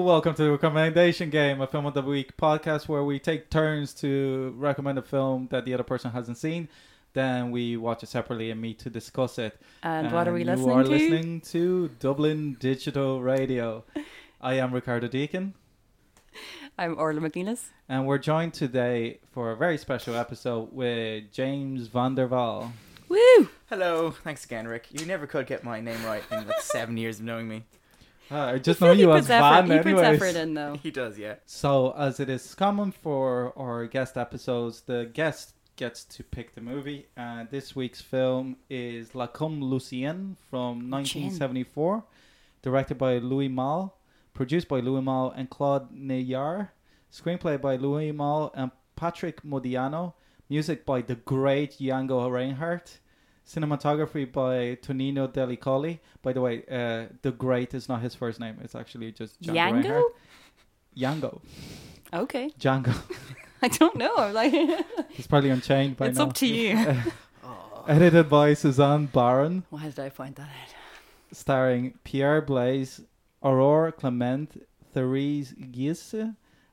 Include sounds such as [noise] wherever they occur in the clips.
welcome to the Recommendation Game, a film of the week podcast where we take turns to recommend a film that the other person hasn't seen. Then we watch it separately and meet to discuss it. And, what are we listening to? you listening are to? listening to Dublin Digital Radio. [laughs] I am Ricardo Deakin, I'm Orla Mc Nelis. and we're joined today for a very special episode with James van der Waal. Woo! Hello, thanks again, Rick. You never could get my name right in like seven years of knowing me. Ah, I just He know really you as puts effort- Van, He puts anyways. effort in though. He does, yeah. So, as it is common for our guest episodes, the guest gets to pick the movie. And this week's film is Lacombe Lucien from 1974, directed by Louis Malle, produced by Louis Malle and Claude Nedjar, screenplay by Louis Malle and Patrick Modiano, music by the great Django Reinhardt. Cinematography by Tonino Delli Colli. By the way, uh, the great is not his first name. It's actually just Django. Yango? Reinhardt. Yango. Okay. Django. [laughs] I don't know. I'm like, [laughs] He's probably unchained by it's now. up to you. [laughs] Edited by Suzanne Baron, Why did I find that out? starring Pierre Blaise, Aurore Clement, Therese Giese,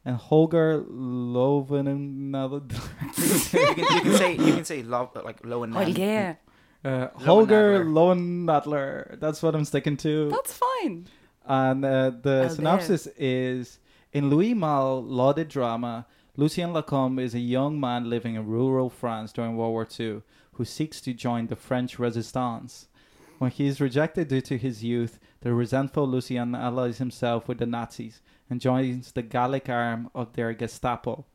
and Holger Lowenadler. you, can, you can say you can say lo- like low and Holger. Uh, Holger Lowenadler. Lowenadler. That's what I'm sticking to. That's fine. And uh, the Oh, synopsis is in Louis Malle lauded drama, Lucien Lacombe is a young man living in rural France during World War II who seeks to join the French resistance. When he is rejected due to his youth, the resentful Lucien allies himself with the Nazis and joins the Gallic arm of their Gestapo.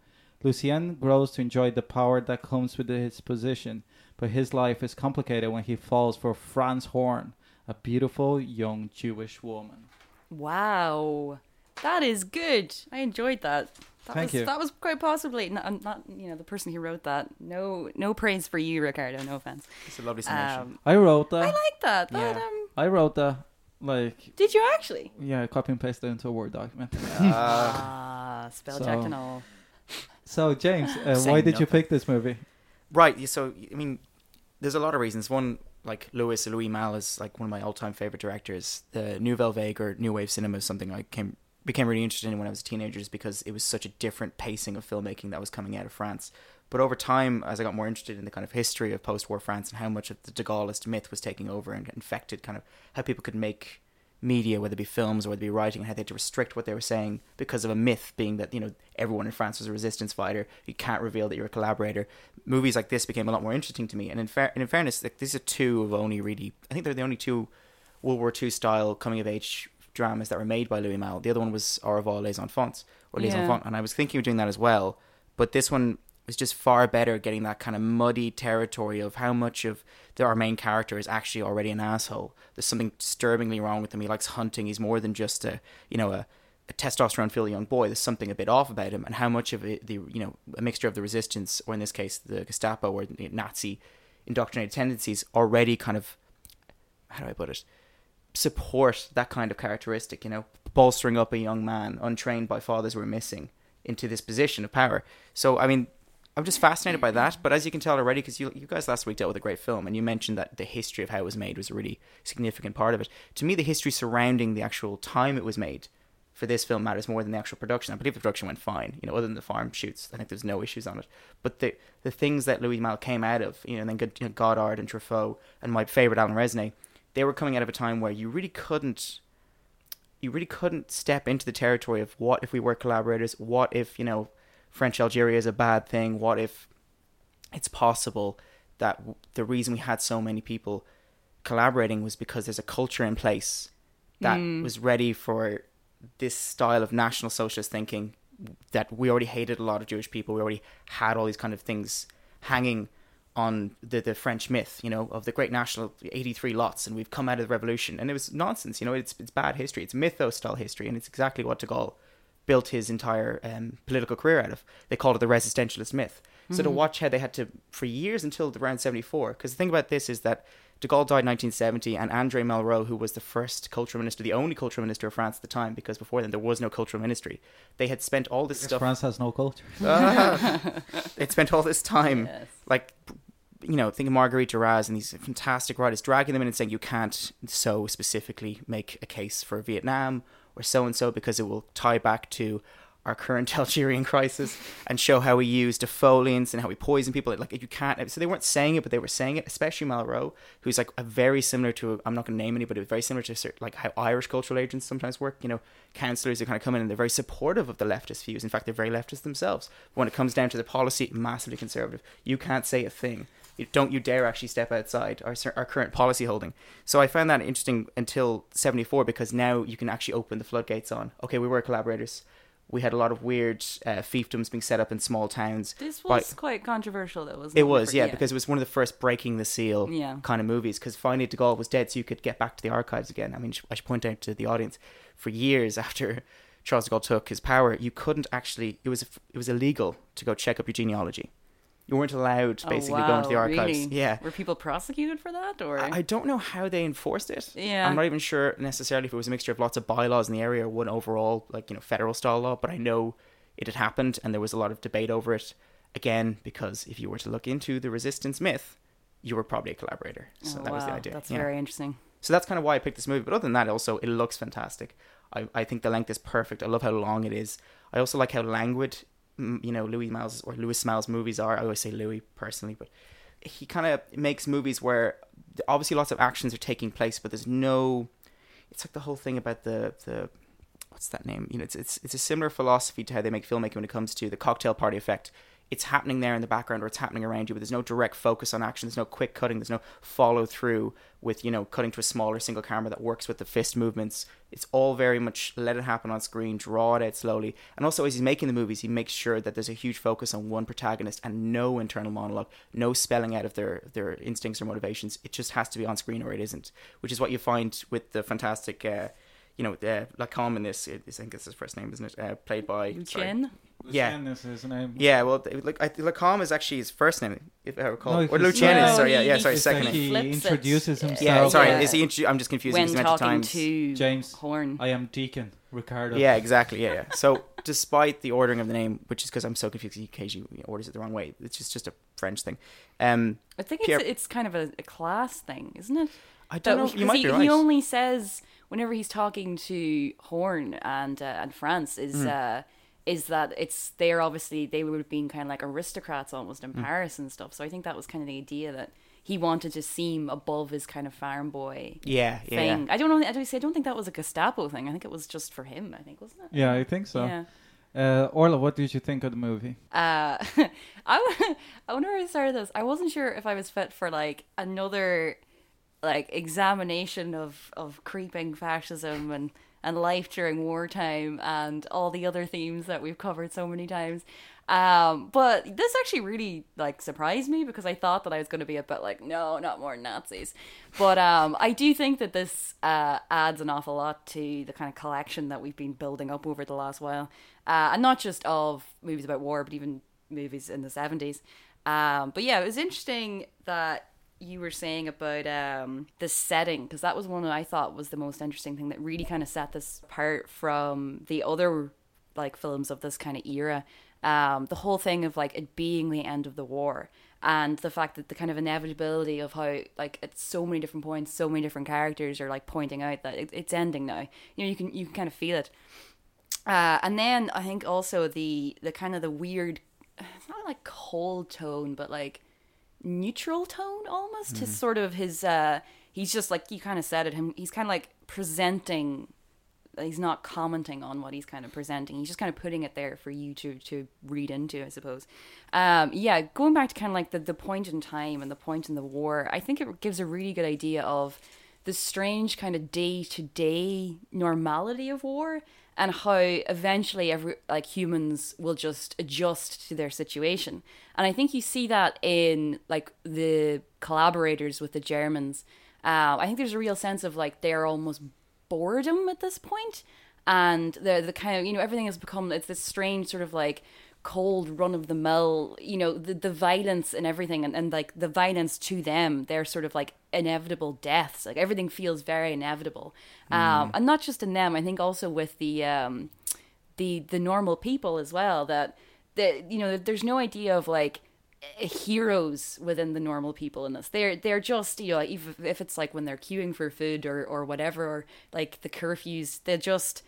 Lucien grows to enjoy the power that comes with his position, but his life is complicated when he falls for France Horn, a beautiful young Jewish woman. Wow. That is good. I enjoyed that. That Thank was, you. That was quite possibly not, not, you know, the person who wrote that. No, no praise for you, Ricardo. No offense. It's a lovely summation. Um, I wrote that. I like that. That Yeah. um, I wrote that like did you actually? yeah, copy and paste it into a Word document. Uh, [laughs] Ah, spell So- checked and all. So James, uh, why did you pick this movie? right. So I mean, there's a lot of reasons. One, like Louis Louis Malle is like one of my all-time favorite directors. The Nouvelle Vague or New Wave cinema is something I came became really interested in when I was a teenager, just because it was such a different pacing of filmmaking that was coming out of France. But over time, as I got more interested in the kind of history of post-war France and how much of the De Gaulleist myth was taking over and infected kind of how people could make media, whether it be films or whether it be writing, and how they had to restrict what they were saying because of a myth being that, you know, everyone in France was a resistance fighter. You can't reveal that you're a collaborator. Movies like this became a lot more interesting to me. And in, fair, and in fairness, like, these are two of only really, I think they're the only two World War II style coming of age dramas that were made by Louis Malle. The other one was Au revoir les enfants, or les Yeah. enfants. And I was thinking of doing that as well. But this one was just far better getting that kind of muddy territory of how much of the, our main character is actually already an asshole. There's something disturbingly wrong with him. He likes hunting. He's more than just a, you know, a, a testosterone filled young boy. There's something a bit off about him, and how much of it, the, you know, a mixture of the resistance, or in this case, the Gestapo or the Nazi indoctrinated tendencies, already kind of, how do I put it, support that kind of characteristic. You know, bolstering up a young man untrained by fathers we're missing into this position of power. So, I mean, I'm just fascinated by that. Mm-hmm. But as you can tell already, because you, you guys last week dealt with a great film, and you mentioned that the history of how it was made was a really significant part of it. To me, the history surrounding the actual time it was made for this film matters more than the actual production. I believe the production went fine, you know, other than the farm shoots. I think there's no issues on it. But the the things that Louis Malle came out of, you know, and then you know, Godard and Truffaut and my favorite Alain Resnais, they were coming out of a time where you really couldn't you really couldn't step into the territory of what if we were collaborators, what if, you know, French Algeria is a bad thing, what if it's possible that the reason we had so many people collaborating was because there's a culture in place that mm. was ready for this style of national socialist thinking that we already hated a lot of Jewish people. We already had all these kind of things hanging on the, the French myth, you know, of the great national 83 lots, and we've come out of the revolution. And it was nonsense, you know, it's, it's bad history. It's mythos style history, and it's exactly what de Gaulle built his entire um, political career out of. They called it the resistentialist myth. So to watch how they had to, for years until around 74, because the thing about this is that de Gaulle died in 1970, and Andre Malraux, who was the first cultural minister, the only cultural minister of France at the time, because before then there was no cultural ministry, they had spent all this stuff. France has no culture. [laughs] [laughs] They'd spent all this time, Yes. like, you know, think of Marguerite Duras and these fantastic writers, dragging them in and saying you can't so specifically make a case for Vietnam or so and so because it will tie back to our current [laughs] Algerian crisis and show how we use defoliants and how we poison people. Like you can't. So they weren't saying it, but they were saying it. Especially Malraux, who's like a very similar to. I'm not going to name anybody, but very similar to like how Irish cultural agents sometimes work. You know, councillors who kind of come in and they're very supportive of the leftist views. In fact, they're very leftist themselves. When it comes down to the policy, massively conservative. You can't say a thing. Don't you dare actually step outside our, our current policy holding. So I found that interesting until 74 because now you can actually open the floodgates on. Okay, we were collaborators we had a lot of weird uh, fiefdoms being set up in small towns. This was by, quite controversial, though, wasn't it? It was, yeah, yeah, because it was one of the first breaking the seal yeah. kind of movies. Because finally, De Gaulle was dead, so you could get back to the archives again. I mean, I should point out to the audience, for years [laughs] after Charles de Gaulle took his power, you couldn't actually. It was it was illegal to go check up your genealogy you weren't allowed to oh, basically oh, wow, go into the archives. Really? Yeah. Were people prosecuted for that or I, I, don't know how they enforced it. Yeah. I'm not even sure necessarily if it was a mixture of lots of bylaws in the area or one overall like, you know, federal style law, but I know it had happened and there was a lot of debate over it again because if you were to look into the resistance myth, you were probably a collaborator. So oh, that wow. was the idea. That's yeah. very interesting. So that's kind of why I picked this movie. But other than that, also it looks fantastic. I, I think the length is perfect. I love how long it is. I also like how languid you know Louis Miles or Louis Malle's movies are. I always say Louis personally, but he kind of makes movies where obviously lots of actions are taking place, but there's no. It's like the whole thing about the the what's that name? You know, it's it's it's a similar philosophy to how they make filmmaking when it comes to the cocktail party effect it's happening there in the background or it's happening around you, but there's no direct focus on action. There's no quick cutting. There's no follow through with, you know, cutting to a smaller single camera that works with the fist movements. It's all very much let it happen on screen, draw it out slowly. And also, as he's making the movies, he makes sure that there's a huge focus on one protagonist and no internal monologue, no spelling out of their, their instincts or motivations. It just has to be on screen or it isn't, which is what you find with the fantastic. Uh, you know, uh, Lacombe in this, I think it's his first name, isn't it? Uh, played by Jen yeah, is his name. Yeah, well, like I, Lacombe is actually his first name, if I recall. No, or Lucien no, is. Sorry, yeah, yeah. Sorry, second like name. he Flips it. introduces himself. Yeah, sorry. Yeah. Is he? Intru- I'm just confusing. when because he talking times. to James. Horn. I am Deakin Ricardo. Yeah, exactly. Yeah, yeah. So, [laughs] despite the ordering of the name, which is because I'm so confused, he occasionally orders it the wrong way. It's just just a French thing. Um, I think Pierre- it's it's kind of a, a class thing, isn't it? I don't know. That- You might he, be right. he only says whenever he's talking to Horn and uh, and France is uh, is that it's they're obviously they would have been kind of like aristocrats almost in Paris and stuff. So I think that was kind of the idea that he wanted to seem above his kind of farm boy yeah, yeah, yeah. thing. I don't know. I don't say I don't think that was a Gestapo thing. I think it was just for him. I think wasn't it? Yeah, I think so. Yeah. Uh, Orla, what did you think of the movie? Uh, [laughs] I, w- [laughs] I wonder where I started this. I wasn't sure if I was fit for like another like examination of of creeping fascism and and life during wartime and all the other themes that we've covered so many times. Um, but this actually really like surprised me because I thought that I was going to be a bit like, no, not more Nazis. But um, I do think that this uh, adds an awful lot to the kind of collection that we've been building up over the last while, uh, and not just of movies about war, but even movies in the seventies. Um, but yeah, it was interesting that you were saying about um, the setting because that was one that I thought was the most interesting thing that really kind of set this apart from the other like films of this kind of era. Um, the whole thing of like it being the end of the war and the fact that the kind of inevitability of how like at so many different points, so many different characters are like pointing out that it, it's ending now. You know, you can you can kind of feel it. Uh, and then I think also the the kind of the weird, it's not like cold tone, but like neutral tone almost. His sort of his uh, he's just like you kind of said it. Him he's kind of like presenting. He's not commenting on what he's kind of presenting. He's just kind of putting it there for you to to read into, I suppose. Um, yeah, going back to kind of like the the point in time and the point in the war, I think it gives a really good idea of the strange kind of day to day normality of war and how eventually every like humans will just adjust to their situation. And i think you see that in like the collaborators with the germans. Uh, i think there's a real sense of like they're almost boredom at this point. And the the kind of you know everything has become it's this strange sort of like cold run of the mill you know the the violence and everything and, and like the violence to them they're sort of like inevitable deaths. Like everything feels very inevitable. Um and not just in them i think also with the um the the normal people as well that that you know there's no idea of like heroes within the normal people in this. They're they're just you know if if it's like when they're queuing for food or or whatever or like the curfews, they're just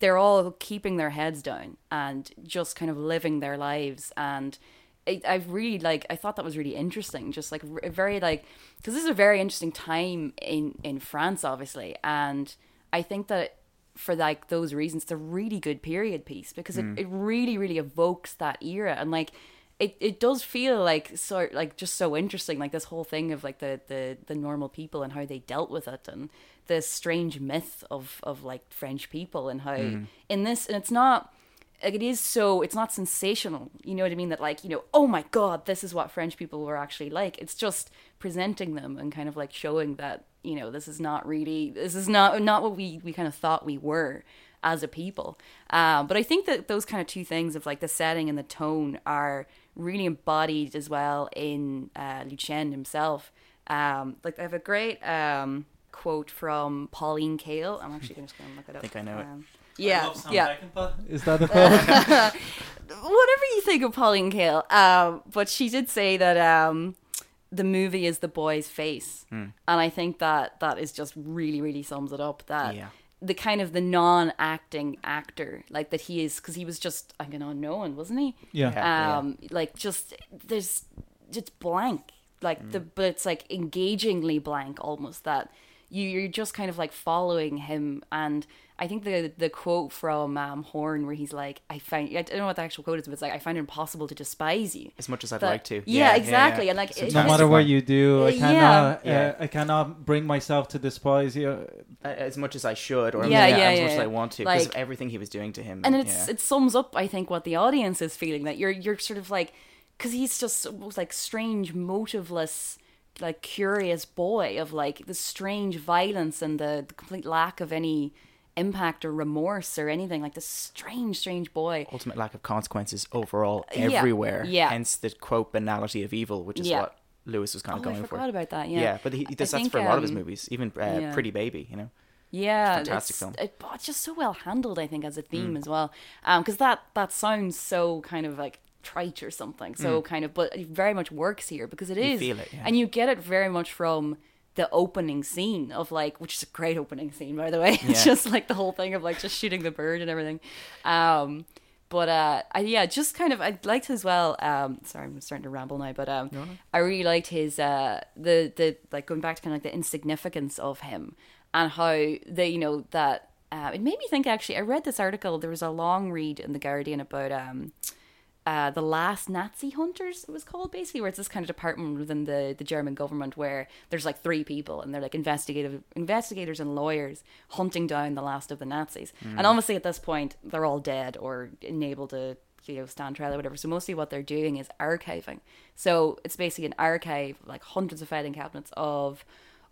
they're all keeping their heads down and just kind of living their lives. And I, I really like I thought that was really interesting just like very like because this is a very interesting time in in France obviously and I think that for like those reasons it's a really good period piece because it, mm. it really really evokes that era and like it, it does feel like sort like just so interesting like this whole thing of like the, the the normal people and how they dealt with it and the strange myth of of like French people and how mm. in this and it's not it is so it's not sensational you know what i mean? That like you know oh my god this is what french people were actually like. It's just presenting them and kind of like showing that you know this is not really this is not not what we we kind of thought we were as a people. Um, but i think that those kind of two things of like the setting and the tone are really embodied as well in uh, lucien himself. Um, like i have a great um, quote from pauline kael. I'm actually just going to look it up. I think I know it. Yeah yeah Is that [laughs] a quote? [laughs] whatever you think of Pauline Kael, um, but she did say that um, the movie is the boy's face, Hmm. and I think that that is just really, really sums it up. That Yeah. the kind of the non-acting actor, like that he is, because he was just like an unknown, wasn't he? Yeah. Yeah. Um, like just there's it's blank, like the but it's like engagingly blank almost that you you're just kind of like following him and I think the the quote from um, Horn where he's like I find I don't know what the actual quote is but it's like I find it impossible to despise you As much as I'd That- like to. yeah, exactly and like So it- no matter what you do, I Yeah. cannot. Yeah. Uh, I cannot bring myself to despise you. As much as I should, or Yeah, yeah, yeah, as yeah, much as. I want to, because of everything he was doing to him. and it's yeah. it sums up I think what the audience is feeling that you're you're sort of like because he's just almost like strange motiveless like curious boy of like the strange violence and the, the complete lack of any impact or remorse or anything like this strange strange boy ultimate lack of consequences overall everywhere. yeah. Hence the quote banality of evil, which is Yeah. what Louis was kind oh of I going for. forgot about that yeah but he, I that's, think, for a lot of his um, movies, even uh, yeah. Pretty Baby. You know, Yeah, Fantastic it's, film. It, oh, it's just so well handled, I think, as a Mm. theme as well. Because that that sounds so kind of like trite or something. So kind of, but it very much works here because it Mm. You is, feel it, yeah. and you get it very much from the opening scene of like, which is a great opening scene, by the way. [laughs] It's just like the whole thing of like just shooting the bird and everything. Um, but uh, I, yeah, just kind of I liked as well. Um, sorry, I'm starting to ramble now, but um, I really liked his uh, the the like going back to kind of like the insignificance of him and how they you know that uh, it made me think actually. I read this article. There was a long read in the Guardian about um, uh, the last Nazi hunters. It was called basically, where it's this kind of department within the the German government where there's like three people and they're like investigative investigators and lawyers hunting down the last of the Nazis. And obviously at this point they're all dead or unable to you know stand trial or whatever. So mostly what they're doing is archiving. So it's basically an archive like hundreds of filing cabinets of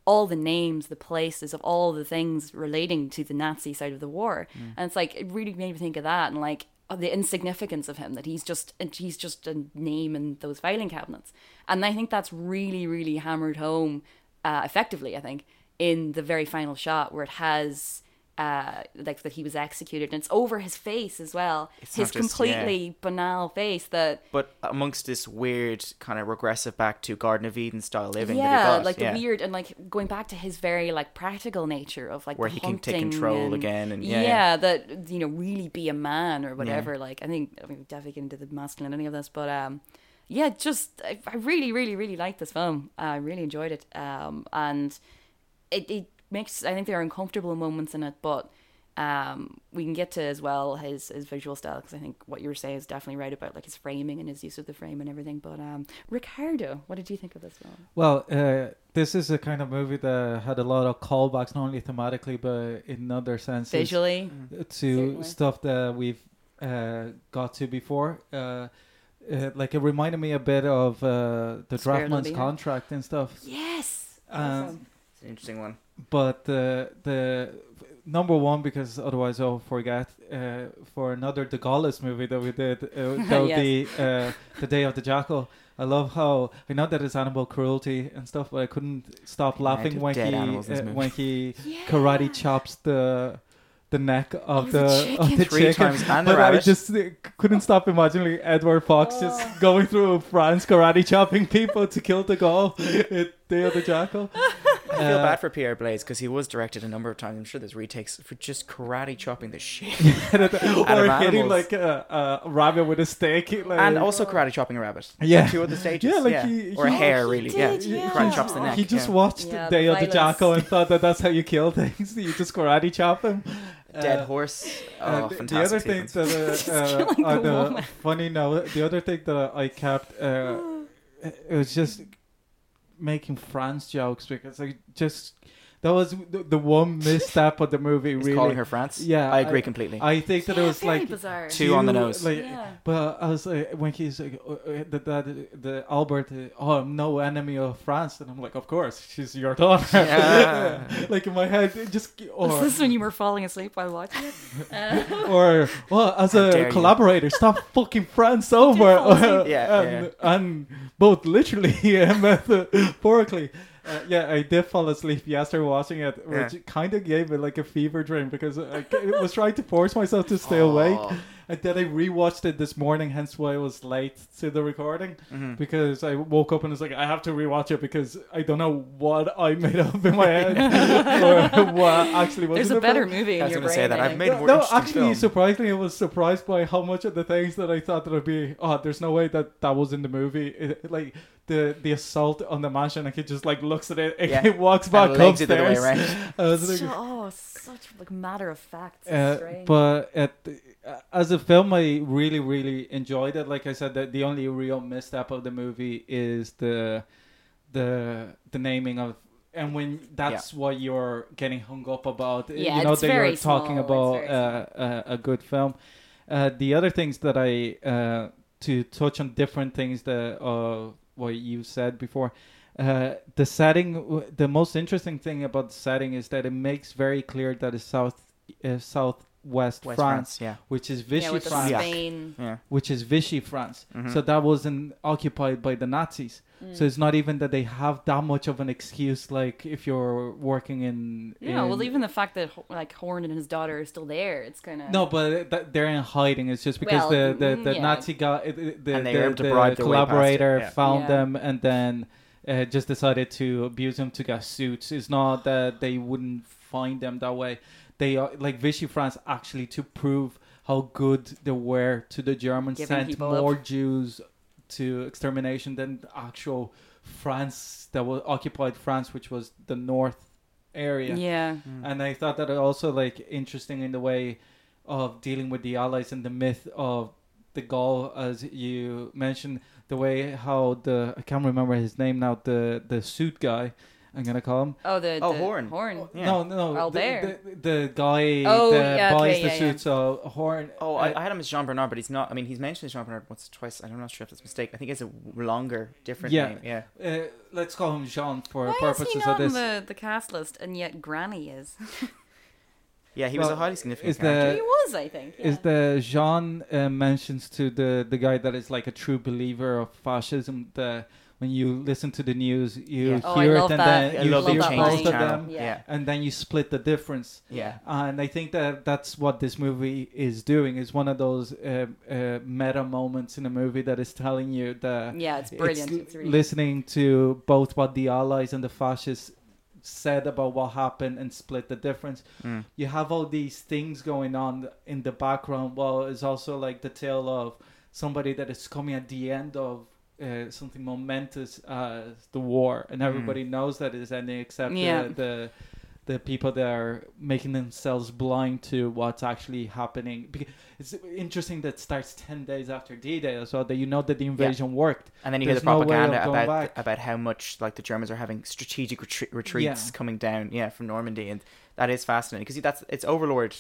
all the names, the places of all the things relating to the Nazi side of the war. And it's like it really made me think of that and like the insignificance of him that he's just he's just a name in those filing cabinets. And I think that's really really hammered home uh, effectively, I think, in the very final shot where it has uh like that he was executed and it's over his face as well. It's his just- completely banal face that but amongst this weird kind of regressive back to Garden of Eden style living, that he yeah, got, like yeah, the weird and like going back to his very like practical nature of like where he can take control and- again, and yeah, yeah. that you know really be a man or whatever. Like I think I mean definitely get into the masculinity of this, but um, yeah, just I, I really, really, really liked this film. I really enjoyed it, um, and it it makes I think there are uncomfortable moments in it, but um, we can get to as well his his visual style because I think what you were saying is definitely right about like his framing and his use of the frame and everything. But um, Ricardo, what did you think of this film? Well, uh, this is a kind of movie that had a lot of callbacks, not only thematically but in other senses, Visually, to Certainly. stuff that we've uh, got to before. Uh, uh, like it reminded me a bit of uh, the Spirit Draughtsman's contract and stuff. yes. Um, Awesome. It's an interesting one. But the the number one because otherwise I'll forget uh, for another De Gaulle's movie that we did uh, [laughs] that would be uh, the Day of the Jackal. I love how I know that it's animal cruelty and stuff, but I couldn't stop Yeah, laughing when he animals in this uh, when he [laughs] Yeah. karate chops the the neck of the the, of chicken. the Three chicken. the but I just uh, couldn't stop imagining Edward Fox Oh. just going through France karate chopping people to kill de Gaulle. It, Day of the Jackal. [laughs] I feel bad for Pierre Blaise because he was directed a number of times. I'm sure there's retakes for just karate chopping the shit, [laughs] or of hitting like a, a rabbit with a stake. Like, and also karate chopping a rabbit. Yeah. two other stages. Yeah, like yeah. he- or a he- hare, really. did, yeah, yeah. karate chops the neck. he just yeah. watched Yeah, Day the of the. Jackal and thought that that's how you kill things. You just karate chop them. [laughs] dead Uh, horse. Oh, Uh, the, fantastic. the other thing that uh, [laughs] uh, the the funny note, the other thing that I kept, uh, [gasps] it was just making France jokes because I just that was the, the one misstep of the movie. [laughs] He's really, calling her France. Yeah, I agree completely. I think that Yeah, it was like bizarre. Two on the you- nose. Like, Yeah. But I was like, when he's like, uh, uh, the, the, the Albert, uh, oh, I'm no enemy of France, and I'm like, of course, she's your daughter. Yeah. [laughs] like in my head, it just Was or this when you were falling asleep while watching it? Uh, [laughs] or well, as How dare a you. collaborator, stop fucking France over. Yeah, and, yeah. and both literally and metaphorically. Uh, yeah, I did fall asleep yesterday watching it, which Yeah. kind of gave me like a fever dream because I I was trying to force myself to stay awake. And then I rewatched it this morning, hence why I was late to the recording. Mhm. Because I woke up and was like, I have to rewatch it because I don't know what I made up in my head [laughs] or what actually was. There's a better film. movie in I was gonna say that. I I've think. made No, more no, actually, film. surprisingly, I was surprised by how much of the things that I thought that would be. Oh, there's no way that that was in the movie. It, like the the assault on the mansion, and he just like looks at it, and Yeah. [laughs] he walks back And legs it the upstairs. way around. [laughs] I was So, like, oh, such like matter of fact. uh, but at, uh, as a film, I really, really enjoyed it. Like I said, that the only real misstep of the movie is the the the naming of. And when that's what you're getting hung up about, Yeah, you know it's that you're talking small, about very uh, a, a good film. Uh, the other things that I uh, to touch on different things that uh, what you said before. Uh, the setting, the most interesting thing about the setting is that it makes very clear that it's south, uh, southwest West France, France. Yeah. which is Vichy yeah, with France, Yeah. Spain. Yeah. which is Vichy France. Mhm. So that wasn't occupied by the Nazis. Mm. So it's not even that they have that much of an excuse. Like if you're working in, Yeah, well, even the fact that like Horn and his daughter are still there, it's kind of No, but th- they're in hiding. It's just because Well, the the, mm, the yeah. Nazi guy, the, the, And they were able to the bribe their way past it, collaborator yeah. found Yeah. them and then uh, just decided to abuse them to get suits. It's not that they wouldn't find them that way. They are like Vichy France actually to prove how good they were to the Germans Giving sent more up. Jews to extermination than actual France that was occupied France, which was the north area yeah. Mm. and I thought that also like interesting in the way of dealing with the Allies and the myth of de Gaulle, as you mentioned, the way how the I can't remember his name now, the the suit guy, I'm gonna call him. Oh, the, Oh, the Horn. Horn. Yeah. No, no, Albert. The, the, the guy Oh, that yeah, buys okay, the yeah, suit. yeah. So Horn. Oh, uh, I, I had him as Jean Bernard, but he's not. I mean, he's mentioned as Jean Bernard once, or twice. I'm not sure if that's a mistake. I think it's a longer, different Yeah. name. Yeah. uh, let's call him Jean for Why is purposes he of this. on the, the cast list and yet Granny is? [laughs] Yeah, he was a highly significant is the- character. he was, I think. Yeah. is the Jean uh, mentions to the the guy that is like a true believer of fascism. The when you listen to the news, you Yeah. Oh, hear love it, and that. then you love hear that both line. of channel. them, Yeah. Yeah. and then you split the difference. Yeah. And I think that that's what this movie is doing. Is one of those uh, uh, meta moments in a movie that is telling you that yeah, it's brilliant. It's, really listening to both what the Allies and the fascists said about what happened and split the difference. Mm. You have all these things going on in the background, Well, it's also like the tale of somebody that is coming at the end of uh, something momentous as the war, and everybody knows that it's ending except Yeah. the, the the people that are making themselves blind to what's actually happening. Because it's interesting that starts ten days after D-Day as well. That you know that the invasion worked. And then you hear the no way of propaganda going about back. about how much like the Germans are having strategic retreat, retreats Yeah. coming down, yeah, from Normandy, and that is fascinating because that's it's Overlord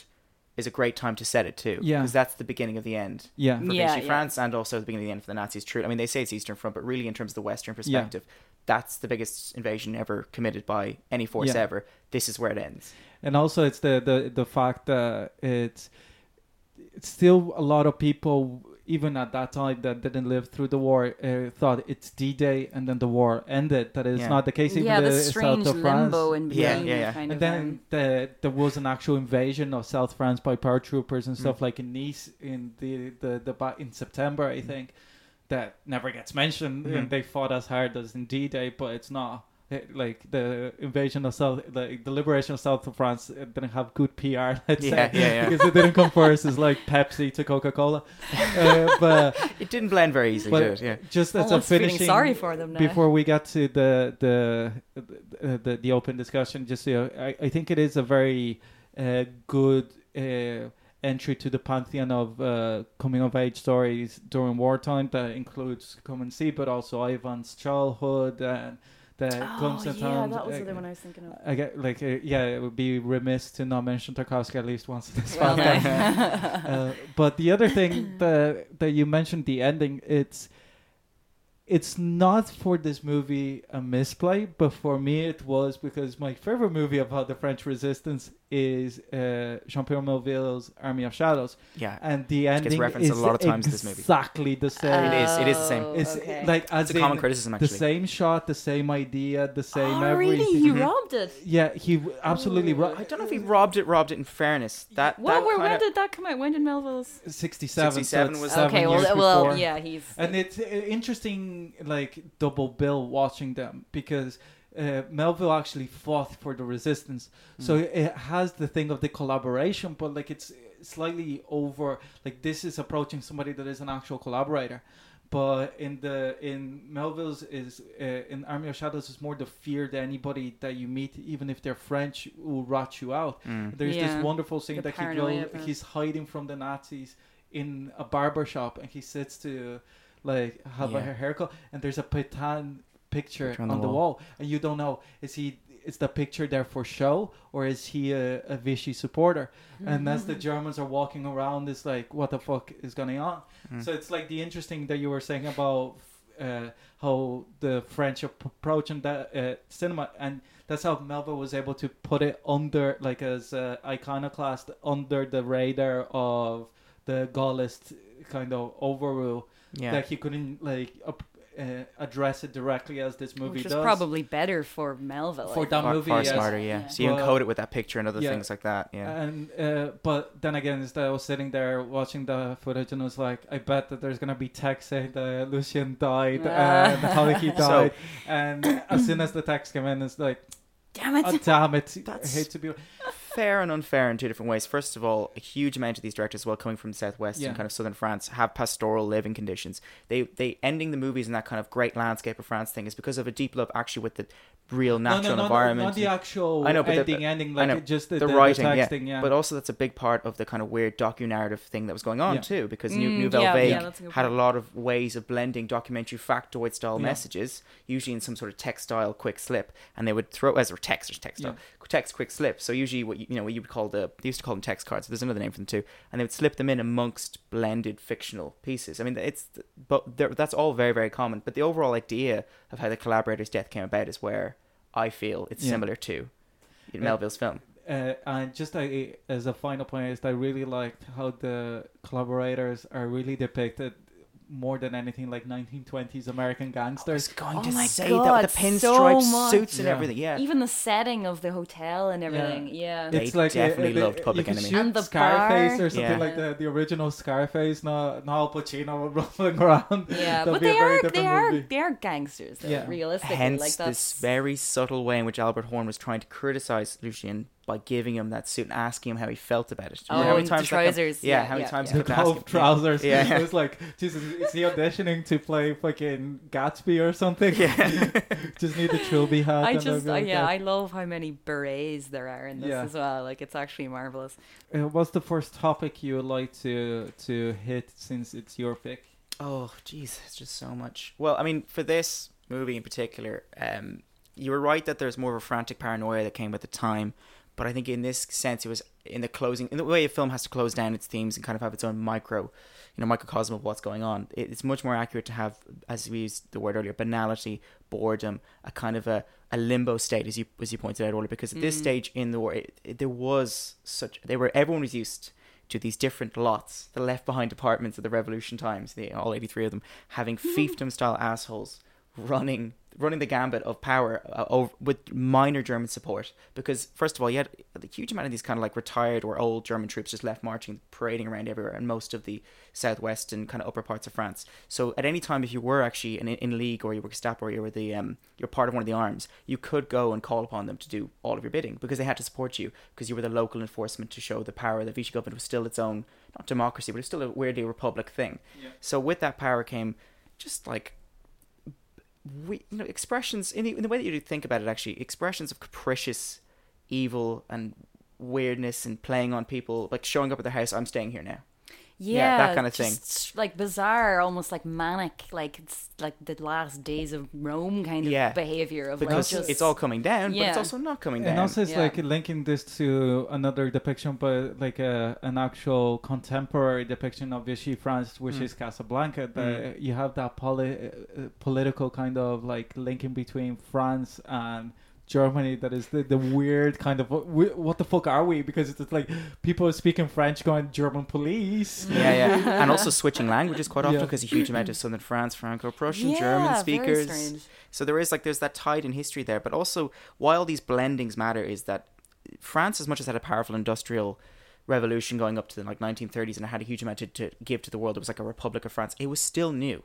is a great time to set it too, Yeah. because that's the beginning of the end Yeah. for Yeah, Vichy yeah. France and also the beginning of the end for the Nazis. True, I mean they say it's Eastern Front, but really in terms of the Western perspective, that's the biggest invasion ever committed by any force Yeah. ever. This is where it ends. and also it's the the the fact that it's it's still a lot of people even at that time that didn't live through the war uh, thought it's D-Day and then the war ended. That is Yeah. not the case. Even yeah, the, the strange south of France. limbo in between. Yeah, yeah, yeah. Kind and of, then the, there was an actual invasion of South France by paratroopers and stuff Mm. like in Nice in the the, the ba- in September, I think. That never gets mentioned, Mhm. and they fought as hard as in D-Day, but it's not like the invasion of South, like the liberation of South of France didn't have good PR. [laughs] Let's Yeah, say yeah, yeah. because it didn't come first. It's like Pepsi to Coca Cola, uh, but [laughs] It didn't blend very easily, but did it? Yeah. just as Almost feeling finishing sorry for them now. before we get to the the the, the, the open discussion just you know, I, I think it is a very uh, good uh, entry to the pantheon of uh, coming of age stories during wartime that includes come and see but also ivan's childhood and the oh, Guns yeah, Towns, that was uh, the other one I was thinking of. I get like uh, yeah, it would be remiss to not mention Tarkovsky at least once in this Well, [laughs] podcast. no. uh, but the other thing [coughs] that that you mentioned the ending, it's it's not for this movie a misplay, but for me it was because my favorite movie about the French Resistance is uh, Jean-Pierre Melville's Army of Shadows, Yeah. and the ending referenced a is lot of times in this movie. exactly the same. It is- it is the same. Oh, It's okay. like as It's a common in criticism, the same shot, the same idea, the same oh, everything. really? You Mhm. robbed it? Yeah, he absolutely Oh. right. I don't know if he robbed it, robbed it in fairness. That, Well, that where, when kinda- did that come out? When did Melville's? 67, 67 so it's was- seven okay, years well, well, before. yeah, he's. And it's uh, interesting, like double bill watching them because uh, Melville actually fought for the resistance, so Mm. it has the thing of the collaboration, but like it's slightly over. Like this is approaching somebody that is an actual collaborator, but in the in Melville's is uh, in Army of Shadows is more the fear that anybody that you meet, even if they're French, will rat you out. Mm. There's Yeah. this wonderful scene The that he goes, he's hiding from the Nazis in a barber shop, and he sits to like have a Yeah. haircut, and there's a Petain picture Picture on, on the, the wall. and you don't know is he is the picture there for show or is he a, a Vichy supporter? And as the Germans are walking around, it's like what the fuck is going on? Mm. So it's like the interesting that you were saying about uh, how the French approach and that uh, cinema, and that's how Melville was able to put it under, like as uh, iconoclast, under the radar of the Gaullist kind of overrule Yeah. that he couldn't like up, uh, address it directly as this movie Which is does. probably better for Melville. For think. that far, movie, far yes. smarter, yeah. Yeah. So you Well, encode it with that picture and other yeah. things like that, yeah. And uh, but then again, instead I was sitting there watching the footage and I was like, I bet that there's gonna be text saying that Lucien died Ah. and how he [laughs] So- died. and as soon as the text came in, it's like, Damn it! oh, damn it! I That's- hate to be. Fair and unfair in two different ways. First of all, a huge amount of these directors, well, coming from the southwest Yeah. and kind of southern France, have pastoral living conditions. They they ending the movies in that kind of great landscape of France thing is because of a deep love actually with the real natural no, no, no, environment. not the actual I know, but ending, the- ending, I like know, just the, the, the, writing, the yeah. texting, yeah. But also that's a big part of the kind of weird docu-narrative thing that was going on Yeah. too, because Mm, New Nouvelle yeah, Vague yeah, a good had a lot of ways of blending documentary factoid style Yeah. messages, usually in some sort of textile quick slip, and they would throw as or text or textile text quick slip. So usually what you, you know what you would call the they used to call them text cards. There's another name for them too, and they would slip them in amongst blended fictional pieces. I mean, it's but that's all very very common. But the overall idea of how the collaborator's death came about is where I feel it's Yeah. similar to Yeah. Melville's film. uh, and just uh, as a final point is, I really liked how the collaborators are really depicted more than anything like 1920s American gangsters. going Oh to my say God, that with the so pinstripe much. suits and Yeah. everything. Yeah, Even the setting of the hotel and everything. Yeah. They definitely uh, loved uh, Public you Enemy. shoot And the Scarface bar. or something Yeah. like the the original Scarface, not not Al Pacino [laughs] rolling around. Yeah, but they are they are movie. they are gangsters though, Yeah. realistically. Hence like this very subtle way in which Albert Horn was trying to criticize Lucien by giving him that suit and asking him how he felt about it. Do you know Oh, how many and the times that kept- trousers. yeah, Yeah, how many yeah, times yeah. he The kept golf trousers. Yeah. [laughs] It was like, Jesus, is he auditioning to play fucking Gatsby or something? Yeah. [laughs] Just need the trilby hat. I just a- uh, yeah, I love how many berets there are in this Yeah. as well. Like it's actually marvelous. Uh, what's the first topic you would like to to hit since it's your pick? Oh, jeez, it's just so much. Well, I mean, for this movie in particular, um, you were right that there's more of a frantic paranoia that came with the time. But I think in this sense, it was in the closing, in the way a film has to close down its themes and kind of have its own micro, you know, microcosm of what's going on. It, it's much more accurate to have, as we used the word earlier, banality, boredom, a kind of a, a limbo state, as you as you pointed out earlier. Because at this Mm. stage in the war, it, it, there was such they were everyone was used to these different lots, the left behind departments of the revolution times, the all eighty three of them, having fiefdom style assholes running running the gambit of power uh, over, with minor German support. Because first of all, you had a huge amount of these kind of like retired or old German troops just left marching, parading around everywhere, in most of the southwest and kind of upper parts of France. So at any time, if you were actually in, in league or you were Gestapo or you were the um, you're part of one of the arms, you could go and call upon them to do all of your bidding because they had to support you because you were the local enforcement to show the power that Vichy government was still its own not democracy, but it's still a weirdly republic thing. Yeah. So with that power came just like we you know expressions in the, in the way that you think about it actually expressions of capricious evil and weirdness and playing on people like showing up at their house i'm staying here now Yeah, that kind of thing. just, Like bizarre, almost like manic, like it's like the last days of Rome kind of Yeah. behavior of because like just it's all coming down but it's also not coming down And also, it's Yeah. like linking this to another depiction, but like a, an actual contemporary depiction of Vichy France, which Mm. is Casablanca. That you have that poli- uh, political kind of like linking between France and Germany. That is the, the weird kind of what, what the fuck are we? Because it's just like people speaking French going German police. yeah yeah [laughs] and also switching languages quite often Yeah. because a huge amount of southern france franco-prussian yeah, german very speakers strange. So there is like there's that tide in history there, but also why all these blendings matter is that France, as much as had a powerful industrial revolution going up to the like 1930s and it had a huge amount to, to give to the world, it was like a republic of France. It was still new,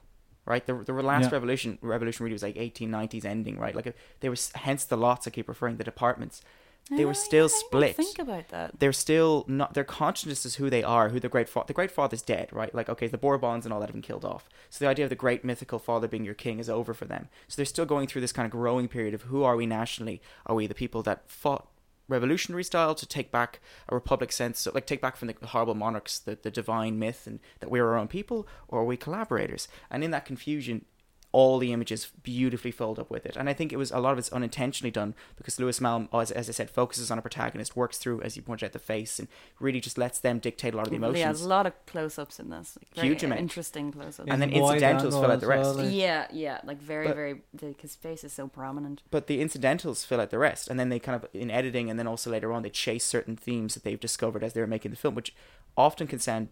right? The the last Yeah. revolution revolution really was like 1890s ending, right? Like they were hence the lots I keep referring the departments. They were still yeah, split Think about that. they're still not their consciousness is who they are who the great fa- the great father's dead right like okay the bourbons and all that have been killed off so the idea of the great mythical father being your king is over for them so they're still going through this kind of growing period of who are we nationally are we the people that fought revolutionary style to take back a republic sense so like take back from the horrible monarchs the, the divine myth and that we're our own people or are we collaborators? And in that confusion all the images beautifully filled up with it. And I think it was a lot of it's unintentionally done because Louis Malle, as, as I said, focuses on a protagonist, works through, as you pointed out, the face, and really just lets them dictate a lot of the emotions. Yeah, there's a lot of close-ups in this. Like, Huge amount. Interesting close-ups. And then incidentals fill out the rest. well, like- yeah, yeah, like very, But- very. because his face is so prominent. But the incidentals fill out the rest. And then they kind of, in editing and then also later on, they chase certain themes that they've discovered as they were making the film, which often can sound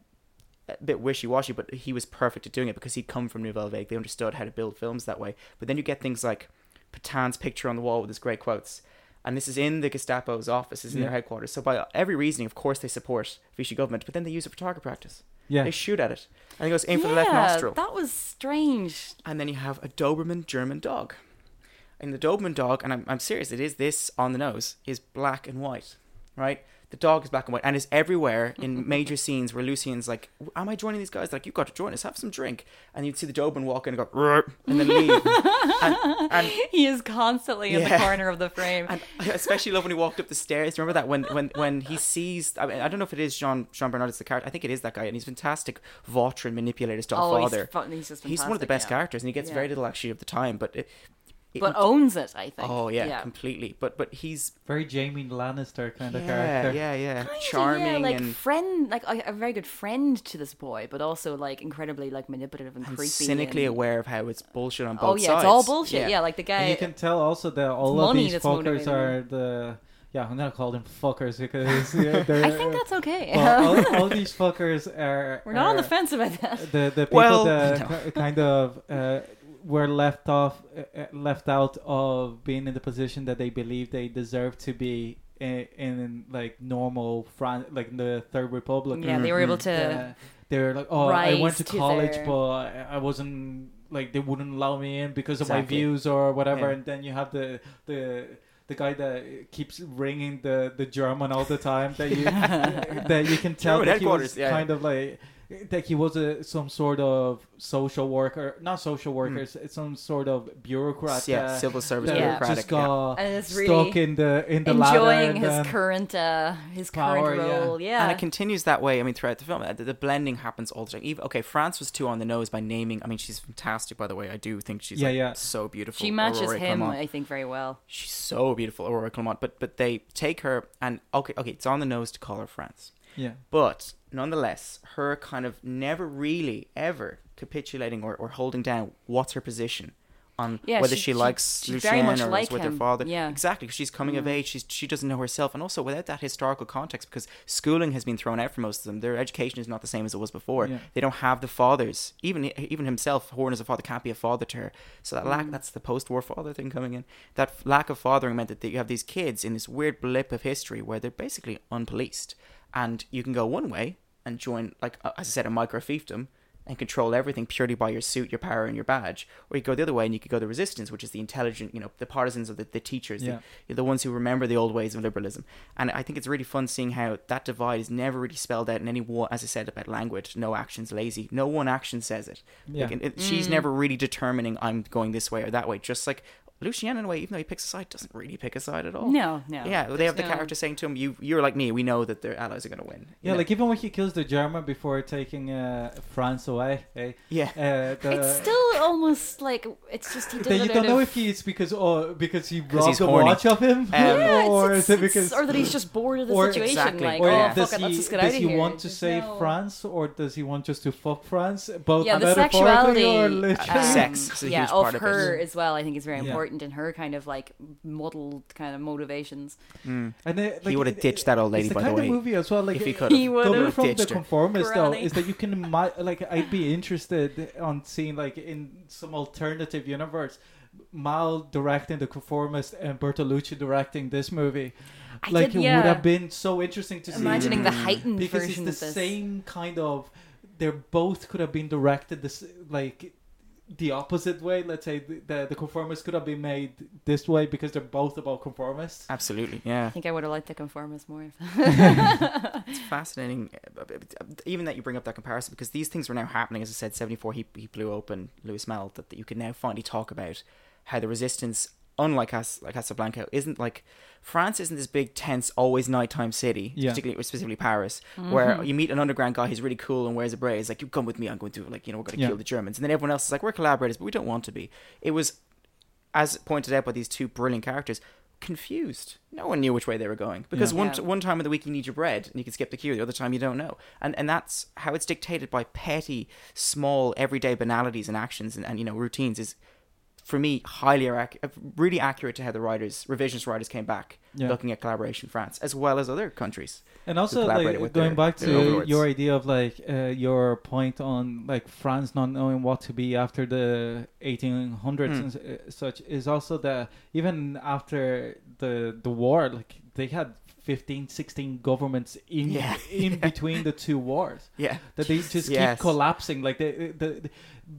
a bit wishy-washy, but he was perfect at doing it because he'd come from Nouvelle Vague. They understood how to build films that way. But then you get things like Petain's picture on the wall with his great quotes. And this is in the Gestapo's office, this is in their headquarters. So by every reasoning, of course, they support Vichy government, but then they use it for target practice. Yeah. They shoot at it. And he goes, aim for the left nostril. that was strange. and then you have a Doberman German dog. And the Doberman dog, and I'm, I'm serious, it is this on the nose, is black and white, right? The dog is black and white and is everywhere in [laughs] major scenes where Lucien's like, Am I joining these guys? Like, you've got to join us, have some drink. And you'd see the Doberman walk in and go, "Rrr," and then leave. [laughs] and, and, He is constantly in the corner of the frame. and I especially love when he walked up the stairs. Remember that when when when he sees I, mean, I don't know if it is Jean Jean Bernard is the character. I think it is that guy, and he's fantastic. Vautrin manipulator style oh, father. he's, fun, he's just He's one of the best yeah. characters, and he gets Yeah. very little actually of the time, but it, it- But owns it, I think. oh yeah, yeah. completely. But but he's Very Jaime Lannister kind of yeah, character. yeah, yeah, Kinda, charming yeah, like and, friend, like a, a very good friend to this boy, but also like incredibly like manipulative and, and creepy, cynically and- aware of how it's bullshit on both sides. Oh yeah, sides. it's all bullshit. Yeah, like the guy. And you can tell also that all of these fuckers are the yeah I'm gonna call them fuckers because yeah, [laughs] they're, I think that's okay. [laughs] well, all, all these [laughs] fuckers are We're not on the fence about that. the the people Well, that no. ki- kind of uh, were left off uh, uh, left out of being in the position that they believe they deserve to be in, in like normal France like the Third Republic Yeah, they were able Mhm. to. uh, they're like, oh, I went to to college, their- but I, I wasn't like they wouldn't allow me in because of my views or whatever. Yeah. And then you have the the the guy that keeps ringing the the German all the time that you [laughs] that you can tell German that he was yeah. kind of like that he was a some sort of social worker, not social Hmm. workers, it's some sort of bureaucrat. yeah, uh, civil service that Yeah. bureaucratic. just yeah. And it's stuck in the in the ladder enjoying his then- current uh his Power, current role. Yeah, And it continues that way. I mean, throughout the film, Uh, the, the blending happens all the time. Even, okay, France was too on the nose by naming. I mean, she's fantastic, by the way. I do think she's Yeah, like, yeah. so beautiful. she matches Aurore him, Clement. I think, very well. She's so beautiful, Aurore Clement. But but they take her and okay, okay, it's on the nose to call her France. Yeah. But nonetheless, her kind of never really ever capitulating or, or holding down what's her position on Yeah, whether she- she, she- likes she's Lucien very much or like is with her father. Yeah. Exactly. 'cause She's coming of age. She's she doesn't know herself, and also without that historical context, because schooling has been thrown out for most of them. Their education is not the same as it was before. Yeah. They don't have the fathers. Even even himself, Horn as a father can't be a father to her. So that Mm. lack that's the post-war father thing coming in. That lack of fathering meant that you have these kids in this weird blip of history where they're basically unpoliced, and you can go one way and join, like as I said, a micro fiefdom and control everything purely by your suit, your power, and your badge. Or you go the other way and you could go the resistance, which is the intelligent, you know, the partisans of the, the teachers, Yeah. the, the ones who remember the old ways of liberalism. And I think it's really fun seeing how that divide is never really spelled out in any war, as I said about language, no action's lazy. No one action says it. Yeah. Like, it- it- She's mm. never really determining I'm going this way or that way. Just like Lucien, in a way, even though he picks a side, doesn't really pick a side at all. No, no. Yeah, they have the No. character saying to him, "You, you're like me. We know that their allies are going to win." You Yeah, know? like even when he kills the German before taking uh, France away, eh? yeah, Uh, the, It's still almost like it's just he did that you don't know of- if he's because oh because he 'Cause robbed he's the horny. watch of him, Um, Yeah, [laughs] or it's, is it it's- because or that he's just bored of the or- situation, Exactly. like or oh does fuck it, let's he just get does out of he here. want to There's save no- France or does he want just to fuck France? Both Yeah, the sexuality, or um. Sex yeah, of part of it. her as well. I think is very Yeah. Important in her kind of like muddled kind of motivations. Mm. And it, he would have ditched that old lady it's the by the way. of movie as well. Like if he could He have. would have from the ditched her. conformist though is that you can ima- like I'd be interested on seeing like in some alternative universe Malle directing the conformist and Bertolucci directing this movie I like did, it yeah. would have been so interesting to see Imagining the Mm. heightened because it's the of this. same kind of they're both could have been directed this like the opposite way let's say the, the, the conformist could have been made this way because they're both about conformists Absolutely, yeah. I think I would have liked the conformists more. [laughs] It's [laughs] fascinating, uh, even that you bring up that comparison because these things were now happening. As I said, seventy four, he he blew open Louis Malle. That, that you can now finally talk about how the resistance, unlike Cas- like Casablanca, isn't like France isn't this big tense, always nighttime city. Yeah. Particularly, specifically Paris, Mm-hmm. where you meet an underground guy who's really cool and wears a beret. He's like, "You come with me. I'm going to like you know we're going to Yeah. kill the Germans." And then everyone else is like, "We're collaborators, but we don't want to be." It was, as pointed out by these two brilliant characters, confused. No one knew which way they were going because Yeah. one Yeah. one time of the week you need your bread and you can skip the queue. The other time you don't know, and and that's how it's dictated by petty, small, everyday banalities and actions and, and you know routines. Is for me highly really accurate to how the writers revisionist writers came back Yeah. looking at collaboration France as well as other countries. And also, like going their- back to your idea of like uh, your point on like France not knowing what to be after the 1800s Hmm. and uh, such is also that even after the the war, like they had 15, 16 governments in Yeah. in [laughs] between the two wars Yeah, that they just Yes. keep collapsing. Like the, the, the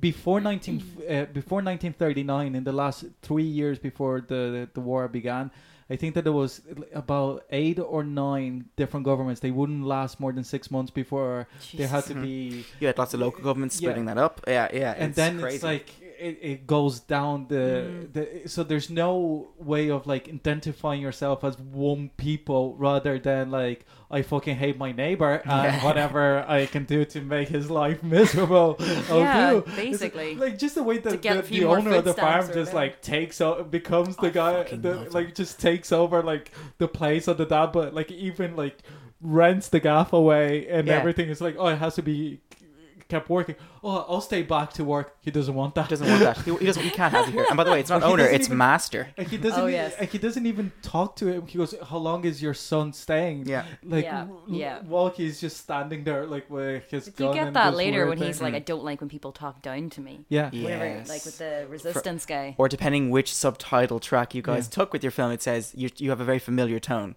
before nineteen uh, before nineteen thirty nine, in the last three years before the the war began, I think that there was about eight or nine different governments. They wouldn't last more than six months before they had to be. you had lots of local governments Yeah. splitting that up. Yeah, yeah, And it's then crazy. it's like it, it goes down the, Mm. the so there's no way of like identifying yourself as one people rather than like I fucking hate my neighbor [laughs] and Yeah. whatever I can do to make his life [laughs] miserable. Yeah, do. It's basically. like just the way that the, the owner of the farm just like takes over, becomes the I guy, the, like just takes over like the place of the dad, but like even like rents the gaff away and Yeah. everything. It's like oh, it has to be kept working. Oh, I'll stay back to work. He doesn't want that. he doesn't want that. He, he doesn't. He can't have you here. And by the way, it's [laughs] not He owner; it's even- master. Like he doesn't. Oh, yes. like he doesn't even talk to him. He goes, "How long is your son staying?" Yeah. Like Yeah, w- yeah. while he's just standing there, like with his But gun. you get and that later when thing. he's like. I don't like when people talk down to me. yeah, Whenever, Yes. like with the resistance guy. or depending which subtitle track you guys Yeah. took with your film, it says you you have a very familiar tone,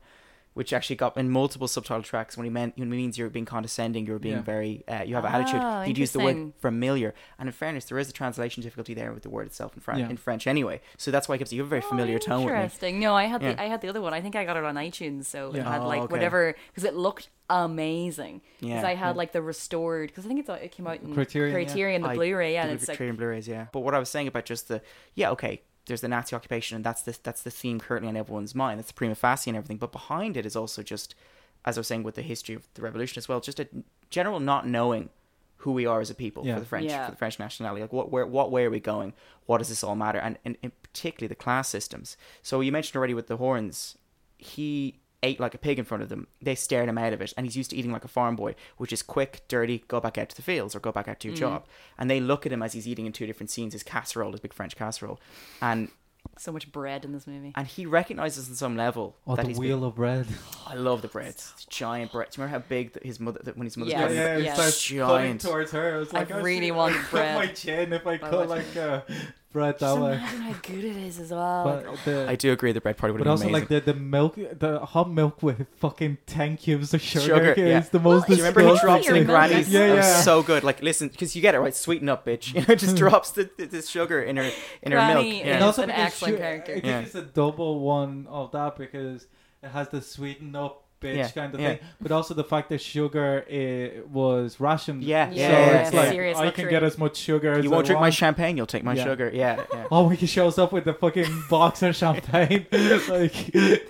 which actually got in multiple subtitle tracks when he meant when it means you're being condescending, you're being Yeah. very uh, you have an Oh, attitude. He'd use the word familiar, and in fairness, there is a translation difficulty there with the word itself in French Yeah. in French anyway. So that's why he gives you have a very familiar oh, tone with. Interesting. No, I had Yeah. the I had the other one. I think I got it on iTunes, so Yeah. it had Oh, like okay. whatever because it looked amazing. Because Yeah. I had Yeah. like the restored because I think it's, it came out in Criterion, yeah. Criterion the I Blu-ray, yeah, The and it's like Blu-rays, yeah. But what I was saying about just the yeah, okay, there's the Nazi occupation, and that's the that's the theme currently on everyone's mind. That's the prima facie and everything. But behind it is also just, as I was saying, with the history of the revolution as well, just a general not knowing who we are as a people Yeah. for the French Yeah. for the French nationality. Like what where what way are we going? What does this all matter? And and, and particularly the class systems. So you mentioned already with the horns, he ate like a pig in front of them, they stared him out of it. And he's used to eating like a farm boy, which is quick, dirty, go back out to the fields or go back out to your job. And they look at him as he's eating in two different scenes his casserole, his big French casserole. And So much bread in this movie. and he recognizes on some level Oh, that the he's wheel of bread. [laughs] I love the bread. It's giant bread. Do you remember how big th- his mother, that when his mother's Yes. pregnant? Yeah, yeah, it starts Giant. towards her. I was I like, oh, really want [laughs] I'd bread. my chin if I But cut what- like uh, bread that Just way. imagine how good it is as well. But Like, the, I do agree the bread party would but have also been amazing. like the, the milk, the hot milk with fucking ten cubes of sugar, Sugar, is yeah. the most Do you remember he Well, drops your it in Granny's? is Yeah, was yeah. so good. Like, listen, because you get it right. Sweeten up, bitch. [laughs] You know, just mm. drops the, the, the sugar in her in her milk. Granny Yeah. And also an because excellent su- character. I think Yeah. it's a double one of that because it has the sweeten up bitch Yeah, kind of yeah. thing, but also the fact that sugar uh, was rationed. Yeah, so yeah, yeah, it's yeah. like Serious I can get as much sugar as You I won't drink my champagne. You'll take my Yeah. sugar. Yeah, yeah. Oh, he shows up with the fucking box of champagne, [laughs] like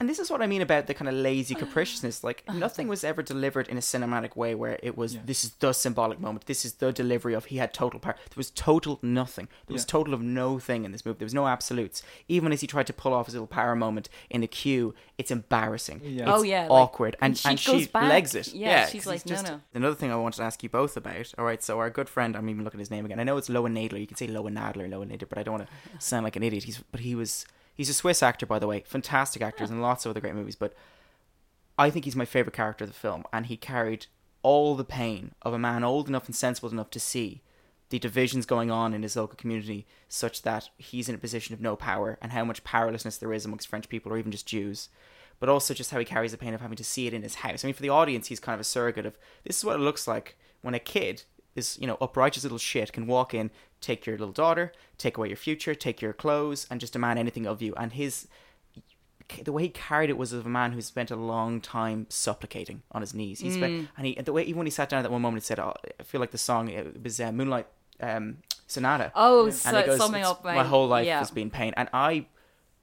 And this is what I mean about the kind of lazy [sighs] capriciousness. Like [sighs] nothing was ever delivered in a cinematic way where it was Yeah. this is the symbolic moment. This is the delivery of he had total power. There was total nothing. There was Yeah. total of no thing in this movie. There was no absolutes. Even as he tried to pull off his little power moment in the queue, it's embarrassing. Yeah. It's Oh, yeah, like- awkward. and and she and she back. legs it. Yeah, she's like, "No, just- no." Another thing I wanted to ask you both about. All right, so our good friend, I'm even looking at his name again. I know it's Lowenadler. You can say Lowenadler, Lowen Nadler, but I don't want to [laughs] sound like an idiot. He's but he was he's a Swiss actor, by the way, fantastic actors and lots of other great movies. But I think he's my favorite character of the film, and he carried all the pain of a man old enough and sensible enough to see the divisions going on in his local community, such that he's in a position of no power, and how much powerlessness there is amongst French people or even just Jews. But also just how he carries the pain of having to see it in his house. I mean, for the audience, he's kind of a surrogate of this is what it looks like when a kid this you know uprighteous little shit can walk in, take your little daughter, take away your future, take your clothes, and just demand anything of you. And his the way he carried it was of a man who spent a long time supplicating on his knees. He spent and he the way even when he sat down at that one moment, he said, oh, "I feel like the song it was uh, Moonlight um, Sonata." oh, and so, goes, summing up my, my whole life yeah. has been pain, and I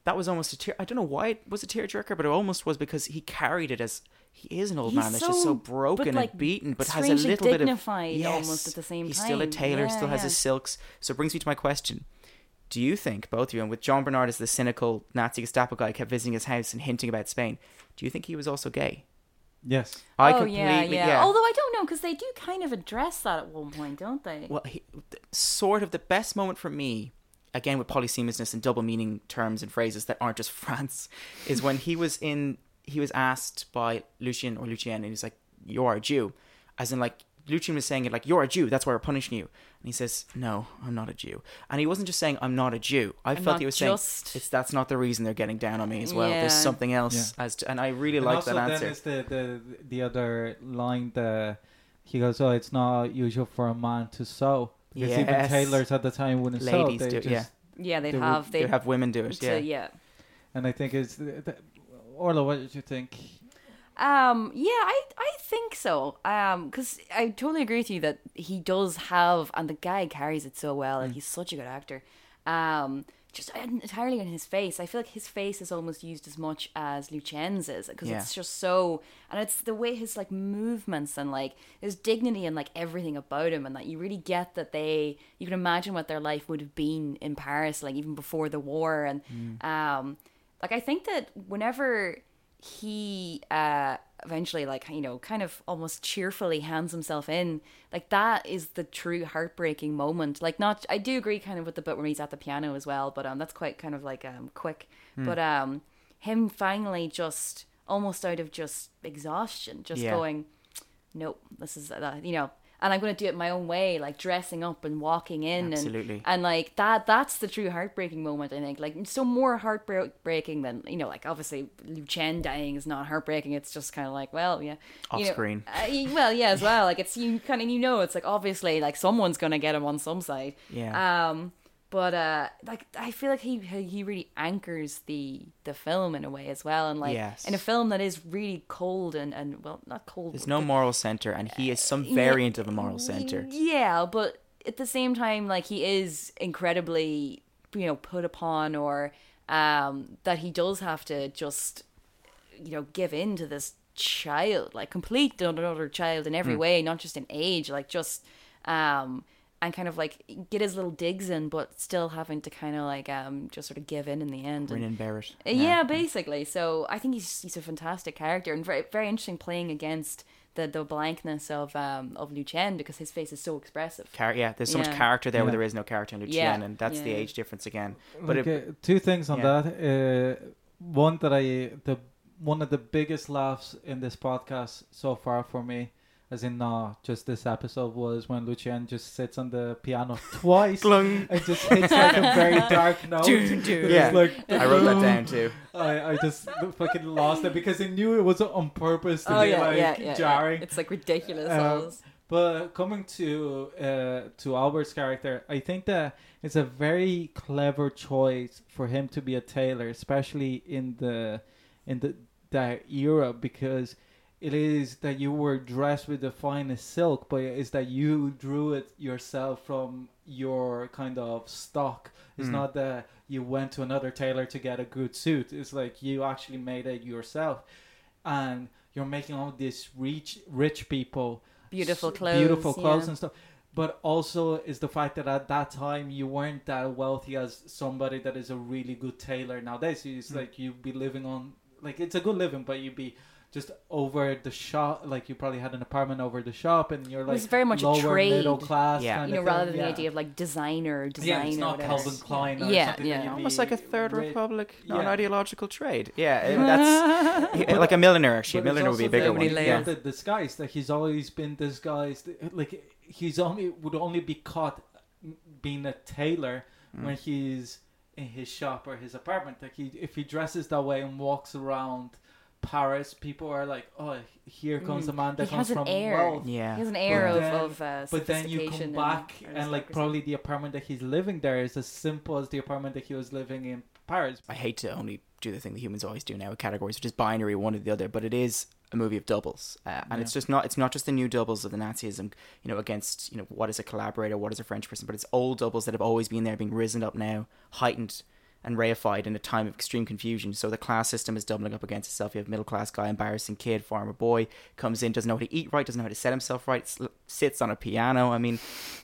that was almost a tear. I don't know why it was a tearjerker, but it almost was because he carried it as he is an old He's man that's just so so- broken but, like, and beaten, but has a little bit of dignified yes, almost at the same He's still a tailor, Yeah, still has yeah. his silks. So it brings me to my question: Do you think both of you, and with John Bernard as the cynical Nazi Gestapo guy, kept visiting his house and hinting about Spain? Do you think he was also gay? yes, I oh completely yeah, yeah, Although I don't know because they do kind of address that at one point, don't they? Well, he, sort of the best moment for me, again with polysemousness and double meaning terms and phrases that aren't just [laughs] France, is when he was in. He was asked by Lucian or Lucien, and he's like, "You are a Jew," as in like Lucian was saying it like, "You're a Jew. That's why we're punishing you." And he says, "No, I'm not a Jew." And he wasn't just saying, "I'm not a Jew." I I'm felt he was just- saying, "It's that's not the reason they're getting down on me as well. There's something else as to." And I really and like also that then answer. is the, the the other line the he goes, "Oh, it's not usual for a man to sew." Because even tailors at the time wouldn't sew. They do, just, yeah. yeah, they'd they have They they have women do it. to- Yeah. yeah. And I think it's the, the, Orla. What did you think? Um, yeah, I I think so. Um, because I totally agree with you that he does have, and the guy carries it so well, Mm. and he's such a good actor. Um, just entirely in his face. I feel like his face is almost used as much as Lucien's because Yeah. it's just so, and it's the way his like movements and like his dignity and like everything about him, and that you really get that they, you can imagine what their life would have been in Paris, like even before the war, and Mm. um, like I think that whenever he uh eventually like you know kind of almost cheerfully hands himself in like that is the true heartbreaking moment. Like not i do agree kind of with the bit where he's at the piano as well but um that's quite kind of like um quick. But um him finally just almost out of just exhaustion just Yeah. going nope this is uh, you know and i'm going to do it my own way like dressing up and walking in Absolutely. and and like that that's the true heartbreaking moment i think like so more heartbreaking than you know like obviously Lucien dying is not heartbreaking it's just kind of like well yeah Off you know, screen. uh, well yeah as well like it's you kind of you know it's like obviously like someone's gonna get him on some side Yeah. um but uh like i feel like he he really anchors the the film in a way as well and like Yes. in a film that is really cold and and well not cold There's no moral center, and he is some yeah, variant of a moral center. Yeah, but at the same time, like he is incredibly, you know, put upon, or um, that he does have to just, you know, give in to this child, like complete another child in every way, not just in age, like just, um, and kind of like get his little digs in, but still having to kind of like um just sort of give in in the end. Rin And, and Barrett. Uh, yeah. basically. So I think he's he's a fantastic character and very very interesting playing against the the blankness of um of Lucien because his face is so expressive. Char- yeah, there's so much character there where there is no character in Lucien, Yeah, and that's the age difference again. But Like, it, two things on yeah. that. Uh, one that I the one of the biggest laughs in this podcast so far for me, as in not just this episode, was when Lucien just sits on the piano [laughs] twice Glung. and just hits like a very [laughs] dark note. Dun, dun. Yeah. like I wrote that down too. [laughs] I, I just fucking lost it because I knew it was on purpose to oh be yeah, like yeah, yeah, jarring. yeah. It's like ridiculous. Um. But coming to uh, to Albert's character, I think that it's a very clever choice for him to be a tailor, especially in the in the that era, because it is that you were dressed with the finest silk, but it's that you drew it yourself from your kind of stock. It's Mm. not that you went to another tailor to get a good suit. It's like you actually made it yourself, and you're making all these rich rich people Beautiful clothes, beautiful clothes yeah. and stuff. But also is the fact that at that time you weren't that wealthy as somebody that is a really good tailor nowadays. It's Mm. like you'd be living on like it's a good living, but you'd be just over the shop. Like you probably had an apartment over the shop, and you're like was very much a trade. middle class. Yeah. kind You know, of rather thing. than the idea of like designer, design yeah, it's or not whatever. Calvin Klein. Or Yeah, yeah. Almost like a third ri- republic, Yeah. non-ideological trade. Yeah, [laughs] that's like a millionaire. Actually, a But it's millionaire would be a bigger the one. Nobody idea Yeah. The disguise that he's always been disguised. Like he's only would only be caught being a tailor Mm. when he's in his shop or his apartment. Like he, if he dresses that way and walks around Paris, people are like, "Oh, here comes Mm. a man that He comes has an from air. wealth." Yeah. He has an air But of, then- of uh, But then you come sophistication back and, and, like probably the apartment that he's living there is as simple as the apartment that he was living in Paris. I hate to only do the thing that humans always do now with categories, which is binary, one or the other. But it is a movie of doubles, uh, and Yeah. it's just not. It's not just the new doubles of the Nazism, you know, against you know what is a collaborator, what is a French person, but it's old doubles that have always been there, being risen up now, heightened and reified in a time of extreme confusion. So the class system is doubling up against itself. You have middle class guy, embarrassing kid, farmer boy, comes in, doesn't know how to eat right, doesn't know how to set himself right, sl- sits on a piano. I mean,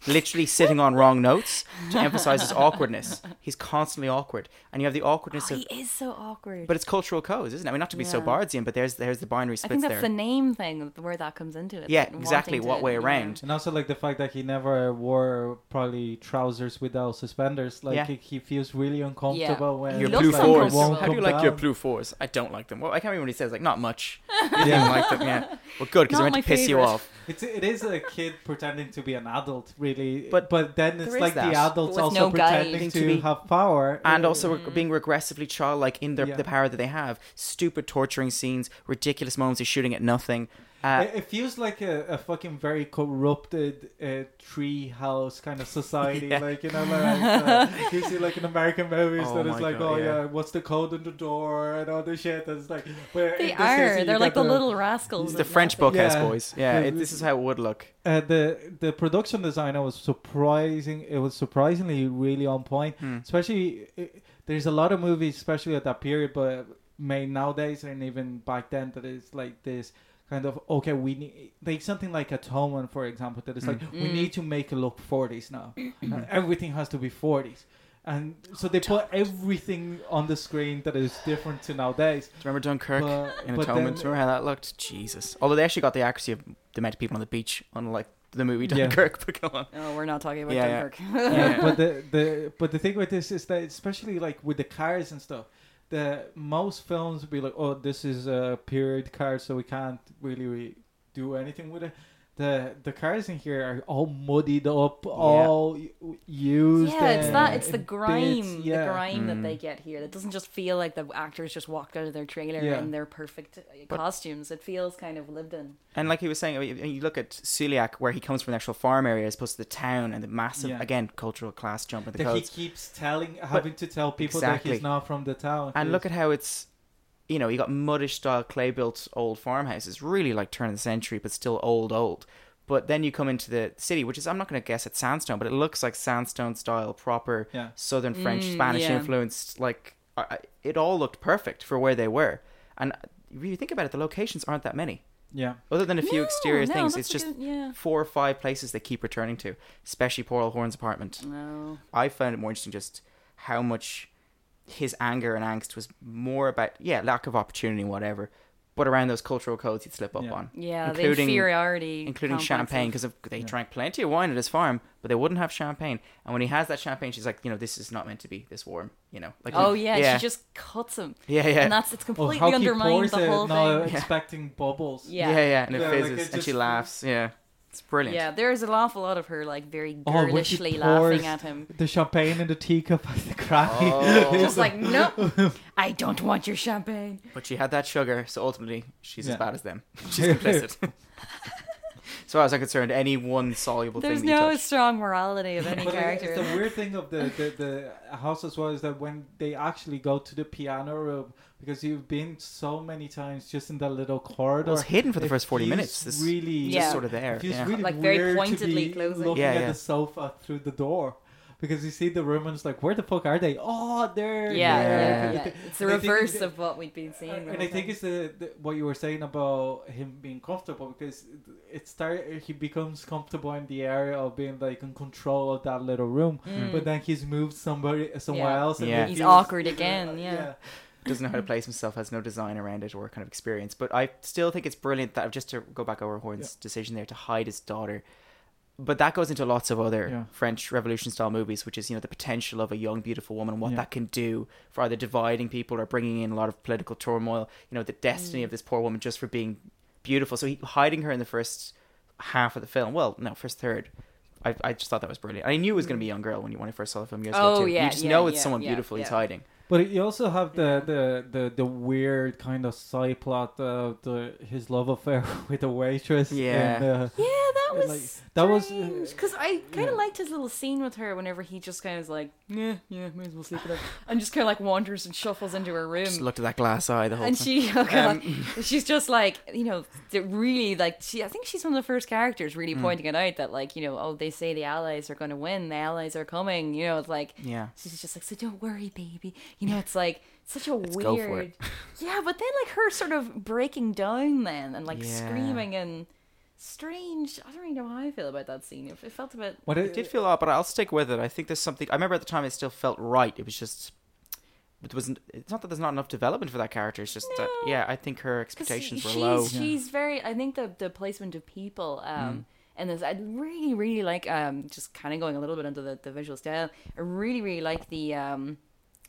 literally sitting on wrong notes to emphasize his awkwardness. He's constantly awkward, and you have the awkwardness Oh, of he is so awkward. but it's cultural codes, isn't it? I mean, not to be so Yeah. Barthesian, but there's there's the binary I think that's there. the name thing where that comes into it. Yeah, like, exactly, what to- way around? And also like the fact that he never wore probably trousers without suspenders. Like Yeah. he, he feels really uncomfortable when your plus fours. How do you come like your plus fours? I don't like them. Well, I can't remember what he says. Like, not much. [laughs] He Yeah. didn't like them. Yeah. Well, good because Not I meant to my piss you off. It's it is a kid pretending to be an adult, really. But but then it's like that. the adults also no pretending To to, be- have power, And also re- mm-hmm. being regressively childlike in their, Yeah. the power that they have. Stupid torturing scenes, ridiculous moments of shooting at nothing. Uh, it, it feels like a, a fucking very corrupted uh, tree house kind of society. [laughs] Yeah. Like you know, like uh, [laughs] you see like in American movies Oh that it's like, God, oh yeah. yeah. what's the code in the door and all this shit. That's like, but They in case, are. you They're like the little rascals. the French nothing. book house Yeah. boys. Yeah, Yeah, it, this is how it would look. Uh, the the production designer was surprising. It was surprisingly really on point. Hmm. Especially, uh, there's a lot of movies, especially at that period, but made nowadays and even back then that is like this kind of okay. We need like something like Atonement, for example. That is like we Mm. need to make it look 40s now. Uh, everything has to be 40s. And so they put everything on the screen that is different to nowadays. Do you remember Dunkirk But, in but Atonement? then- remember how that looked? Jesus. Although they actually got the accuracy of the amount of people on the beach, unlike the movie Yeah. Dunkirk. [laughs] But go on. Oh, we're not talking about Yeah, yeah. Dunkirk. Yeah, but [laughs] the, the but the thing with this is that especially like with the cars and stuff, the most films be like, oh, this is a period car, so we can't really, really do anything with it. The the cars in here are all muddied up, all used. yeah, it's that. It's the grime, yeah. the grime Mm. that they get here. That doesn't just feel like the actors just walked out of their trailer Yeah. in their perfect uh, But- costumes. It feels kind of lived in. And like he was saying, I mean, you look at Celiac, where he comes from the actual farm area as opposed to the town and the massive, Yeah. again, cultural class jump in the That he keeps telling, having to tell people that he's not from the town. And look at how it's, you know, you got muddish style clay built old farmhouses, really like turn of the century, but still old, old. But then you come into the city, which is, I'm not going to guess it's sandstone, but it looks like sandstone style, proper yeah, southern French, Mm, Spanish yeah. influenced. Like, I- I- it all looked perfect for where they were. And if you think about it, the locations aren't that many. Yeah. Other than a few No, exterior no, things, it's just good- yeah. four or five places they keep returning to, especially Paul Horn's apartment. No. I found it more interesting just how much his anger and angst was more about yeah lack of opportunity whatever, but around those cultural codes he'd slip up Yeah. on, Yeah, Including- the inferiority, including champagne because they Yeah. drank plenty of wine at his farm, but they wouldn't have champagne. And when he has that champagne, she's like, you know, this is not meant to be this warm, you know, like Oh yeah, yeah, she just cuts him, yeah, yeah, and that's it's Oh, completely how he undermined pours the it, whole not thing. expecting bubbles. Yeah. yeah, yeah, and it Yeah, like, fizzes, it and she laughs. Yeah, it's brilliant. Yeah, there's an awful lot of her like very Oh, girlishly pours laughing at him. The champagne in the teacup as they cry. Oh. Just like, no, [laughs] I don't want your champagne. But she had that sugar, so ultimately she's Yeah. as bad as them. [laughs] She's complicit. [laughs] as far as I'm concerned, any one soluble There's thing that no touch. strong morality of any But character. it's the weird thing of the, the, [laughs] the house as well is that when they actually go to the piano room, because you've been so many times just in that little corridor. It was hidden for the first 40 minutes. This really, just Yeah. sort of there. it feels yeah. really Like, very weird to pointedly be closing. looking Yeah, at the sofa through the door. Because you see the room and like, where the fuck are they? Oh, they're yeah, there. yeah, Yeah. yeah. It's the And reverse it- of what we'd been seeing. and whole I think it's the, the what you were saying about him being comfortable because it start he becomes comfortable in the area of being like in control of that little room, Mm. but then he's moved somebody somewhere Yeah. else. And Yeah. He's feels- awkward again, [laughs] yeah. doesn't know how to place himself, has no design around it or kind of experience. But I still think it's brilliant that just to go back over Horn's decision there to hide his daughter. But that goes into lots of other Yeah. French Revolution style movies, which is you know the potential of a young beautiful woman and what Yeah. that can do for either dividing people or bringing in a lot of political turmoil. You know the destiny Mm. of this poor woman just for being beautiful. So he, hiding her in the first half of the film, well, no, first third. I, I just thought that was brilliant. I knew it was going to be a young girl when you when I first saw the film years Oh, ago too. yeah, you just yeah, know it's yeah, someone yeah, beautiful he's hiding. But you also have the, Yeah. the, the, the weird kind of side plot of the his love affair [laughs] with the waitress. Yeah. And, uh, Yeah, that was like, that was, uh, because I kind yeah. of liked his little scene with her whenever he just kind of was like, yeah, yeah, may as well sleep it up, [laughs] and just kind of like wanders and shuffles into her room. Just looked at that glass eye the whole time. and time. she, [laughs] oh God, Um, she's just like, you know, really like she. I think she's one of the first characters really Mm. pointing it out that like, you know, oh, they say the allies are going to win, the allies are coming. You know, it's like yeah. she's just like, so don't worry, baby. You know, it's like such a Let's go weird. for it. [laughs] Yeah, but then like her sort of breaking down then and like Yeah. screaming and strange. I don't really know how I feel about that scene. It, it felt a bit. what It did feel odd, but I'll stick with it. I think there's something. I remember at the time it still felt right. It was just. It wasn't. It's not that there's not enough development for that character. It's just that. Yeah, I think her expectations were she's, low. She's very. I think the the placement of people. Um, And this, I really, really like. Um, just kind of going a little bit into the, the visual style. I really, really like the um,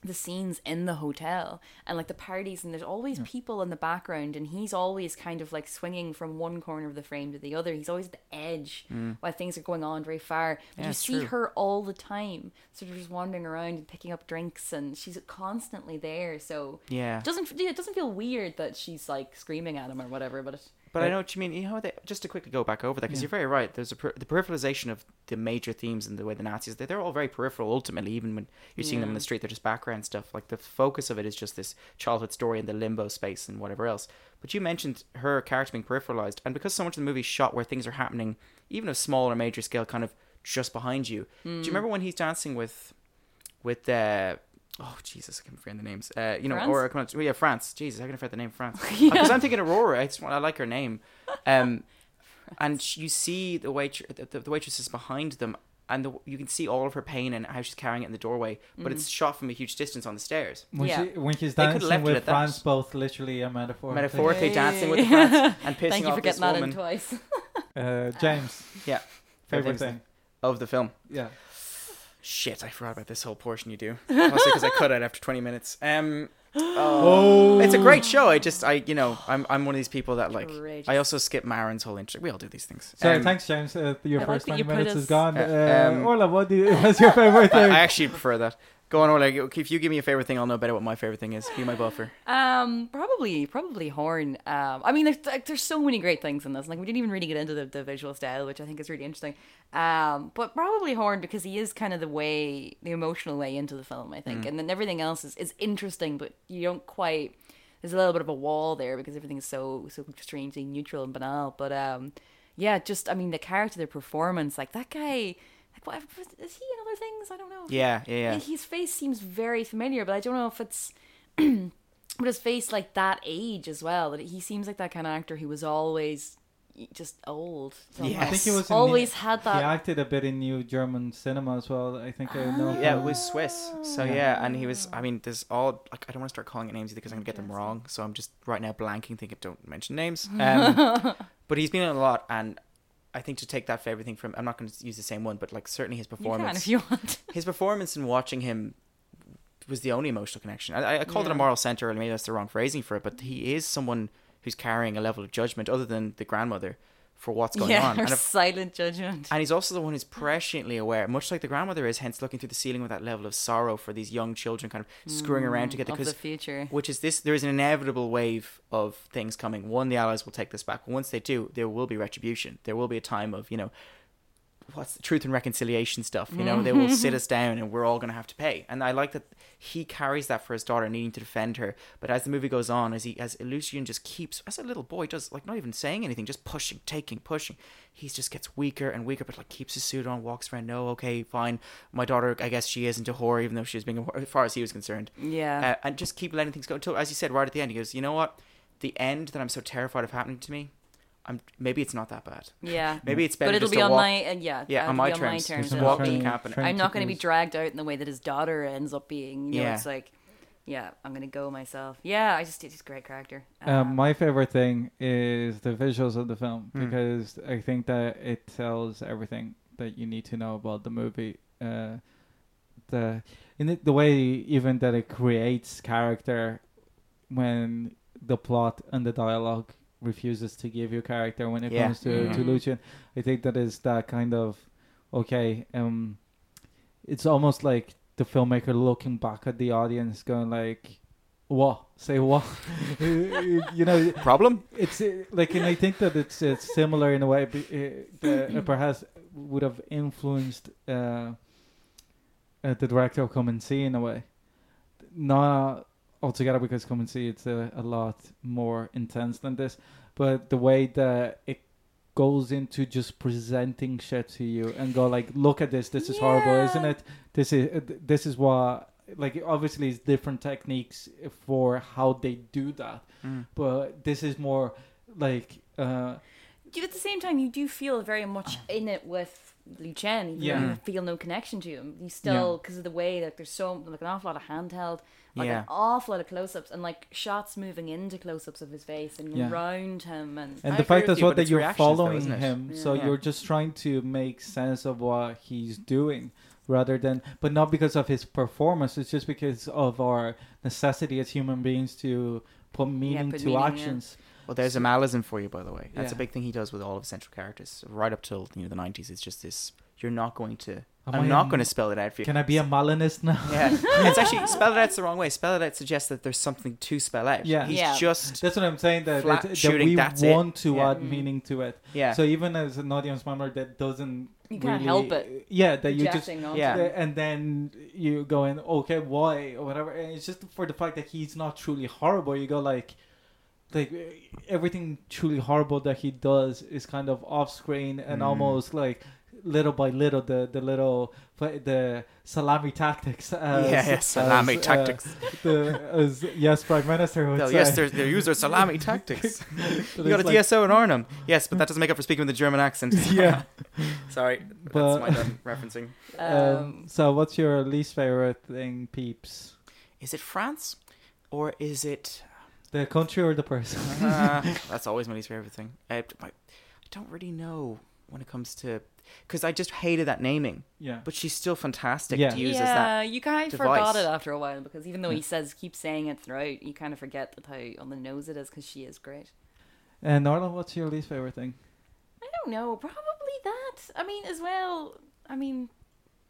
the scenes in the hotel and like the parties and there's always people in the background and he's always kind of like swinging from one corner of the frame to the other. He's always at the edge while things are going on very far. But Mm. Yeah, you see true. her all the time sort of just wandering around and picking up drinks and she's constantly there. So yeah, it doesn't it doesn't feel weird that she's like screaming at him or whatever but it, but I know what you mean. You know, they, just to quickly go back over that because you're very right. There's a per, the peripheralization of the major themes and the way the Nazis they're, they're all very peripheral. Ultimately, even when you're seeing them in the street, they're just background stuff. Like the focus of it is just this childhood story and the limbo space and whatever else. But you mentioned her character being peripheralized, and because so much of the movie is shot where things are happening, even a small or major scale, kind of just behind you. Do you remember when he's dancing with, with uh, oh Jesus, I can't forget the names. Uh, you know, France? or come on, oh, yeah, France. Jesus, I can forget the name France. [laughs] Yeah. Because I'm thinking Aurora. I just want, I like her name. Um, [laughs] and you see the wait the, the waitress is behind them, and the, you can see all of her pain and how she's carrying it in the doorway. But it's shot from a huge distance on the stairs. When, Yeah. she, when she's They could've dancing it with at that. France, both literally a metaphor. Metaphorically Hey. dancing with the France [laughs] and pissing thank you off for this getting that in woman twice Uh, James, Yeah. favorite Favorite thing. of the film. Yeah. Shit, I forgot about this whole portion you do. [laughs] Mostly because I cut it after 20 minutes. Um, Oh, it's a great show. I just, I, you know, I'm, I'm one of these people that like. Courageous. I also skip Maron's whole intro. We all do these things. Sorry, Um, thanks, James. Uh, your I like first that 20 you put minutes us- is gone. Uh, Uh, um, Orla, what do you, [laughs] what's your favorite I, thing? I actually prefer that. Go on, Orla. If you give me a favorite thing, I'll know better what my favorite thing is. Be my buffer. Um, probably, probably Horn. Um, I mean, there's like, there's so many great things in this. Like we didn't even really get into the, the visual style, which I think is really interesting. Um, but probably Horn because he is kind of the way, the emotional way into the film. I think, and then everything else is, is interesting, but you don't quite. There's a little bit of a wall there because everything is so so strangely neutral and banal. But um, yeah, just I mean the character, the performance, like that guy. Like, what is he in other things? I don't know. Yeah, yeah, yeah. His face seems very familiar, but I don't know if it's [clears throat] but his face like that age as well. That he seems like that kind of actor who was always just old. Yeah. I think he was always New- had that. He acted a bit in New German cinema as well. I think I know. Yeah, it was Swiss. So Yeah. yeah, and he was. I mean, there's all like I don't want to start calling it names either because I'm gonna get them wrong. So I'm just right now blanking, thinking don't mention names. [laughs] Um, but he's been in a lot, and I think to take that for everything from I'm not going to use the same one, but like certainly his performance. You can if you want. [laughs] his performance in watching him was the only emotional connection. I, I called it a moral center, and maybe that's the wrong phrasing for it, but he is someone who's carrying a level of judgment other than the grandmother for what's going yeah, on. And if- silent judgment. and he's also the one who's presciently aware, much like the grandmother is, hence looking through the ceiling with that level of sorrow for these young children kind of screwing around together. Mm, of the Because future. which is this, there is an inevitable wave of things coming. One, the Allies will take this back. Once they do, there will be retribution. There will be a time of, you know, what's the truth and reconciliation stuff. You know, they will sit [laughs] us down and we're all going to have to pay. And I like that he carries that for his daughter, needing to defend her. But as the movie goes on, as he, as Lucian just keeps, as a little boy does, like not even saying anything, just pushing, taking, pushing. He just gets weaker and weaker, but like keeps his suit on, walks around. No, okay, fine. My daughter, I guess she isn't a whore, even though she was being a whore, as far as he was concerned Yeah. uh, and just keep letting things go until, as you said, right at the end, he goes, "You know what? The end that I'm so terrified of happening to me, I'm maybe it's not that bad. yeah. [laughs] Maybe it's better But it'll just be to on walk, my uh, yeah. yeah, it'll on my be terms. terms. Just It'll walk be- the camp and I'm not going to be dragged out in the way that his daughter ends up being. You know, Yeah. it's like, yeah, I'm going to go myself. Yeah, I just did he's a great character. Um, my favorite thing is the visuals of the film Mm. because I think that it tells everything that you need to know about the movie. Uh, the in it, the way even that it creates character when the plot and the dialogue refuses to give you character when it Yeah. comes to, to Mhm. Lucian. I think that is that kind of okay. Um, it's almost like the filmmaker looking back at the audience, going like, "What? Say what?" [laughs] you know, [laughs] problem. it's uh, like, and I think that it's it's similar in a way. uh, that it perhaps would have influenced uh, uh, the director of Come and See in a way, not altogether because Come and See it's a, a lot more intense than this, but the way that it goes into just presenting shit to you and go like, look at this, this is horrible, isn't it? This is uh, this is what like obviously it's different techniques for how they do that Mm. but this is more like uh You- at the same time, you do feel very much in it with Lucien. Even Yeah. you feel no connection to him. You still, because of the way like there's so like an awful lot of handheld, like Yeah. an awful lot of close-ups and like shots moving into close-ups of his face and Yeah. around him and and I the fact with as well that you're reactions though, following isn't him so Yeah. you're just trying to make sense of what he's doing rather than but not because of his performance it's just because of our necessity as human beings to put meaning put to meaning, yeah. actions Well, there's a Malism for you, by the way. That's a big thing he does with all of his central characters, right up till you know the '90s. It's just this: you're not going to. Am I'm I not a- going to spell it out for you. can i be a malinist now Yeah, it's [laughs] actually spell it out's the wrong way. Spell it out suggests that there's something to spell out. Yeah. he's Yeah. just that's what i'm saying that, Flat that, that shooting, we that's it. want to Yeah. add Mm. meaning to it yeah. so even as an audience member that doesn't You can't really- help it. yeah that you just Rejecting Yeah. onto it. and then you going okay why or whatever and it's just for the fact that he's not truly horrible you go like like everything truly horrible that he does is kind of off screen and Mm. almost like little by little the the little the salami tactics as, yeah, yeah, salami as, uh, tactics. the, as yes prime minister would say yes, they're, they use their salami [laughs] tactics. [laughs] You got a like- DSO in Arnhem. Yes, but that doesn't make up for speaking with a German accent. [laughs] yeah Sorry, But- that's my referencing. um, Um, so what's your least favorite thing peeps Is it France, or is it? the country or the person Uh, that's always my least favorite thing. I, I don't really know when it comes to because I just hated that naming, yeah but she's still fantastic Yeah. to use yeah, as that. you kind of device. forgot it after a while because even though he says keep saying it throughout, you kind of forget that how on the nose it is because she is great. and Orla what's your least favorite thing I don't know, probably that. I mean, as well. I mean,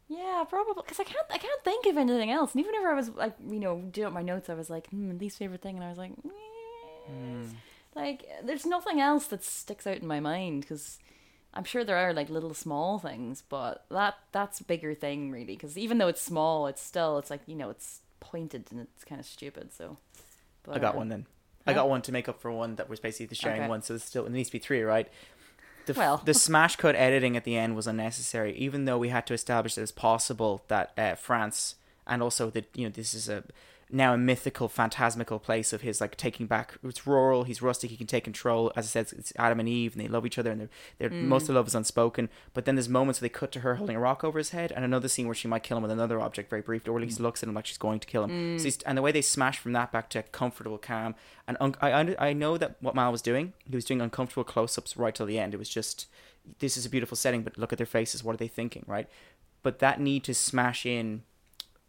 yeah, probably because I can't. I can't think of anything else. And even whenever I was like, you know, doing up my notes, I was like, hmm, least favorite thing, and I was like, eh. like, there's nothing else that sticks out in my mind because. I'm sure there are like little small things, but that that's a bigger thing really. Because even though it's small, it's still it's like you know it's pointed and it's kind of stupid. So, but, I got uh, one then. I got one to make up for one that was basically the sharing Okay. one. So it's still it needs to be three, right? The, Well. the smash cut editing at the end was unnecessary, even though we had to establish that it's possible that uh, France and also that you know this is a now a mythical, phantasmical place of his like taking back. It's rural. He's rustic. He can take control. As I said, it's Adam and Eve, and they love each other, and they're, they're Mm. most of the love is unspoken. But then there's moments where they cut to her holding a rock over his head, and another scene where she might kill him with another object very briefly, or at least looks at him like she's going to kill him. Mm. So he's, and the way they smash from that back to comfortable, calm, and un- I I I know that what Malle was doing, he was doing uncomfortable close-ups right till the end. It was just this is a beautiful setting, but look at their faces. What are they thinking, right? But that need to smash in,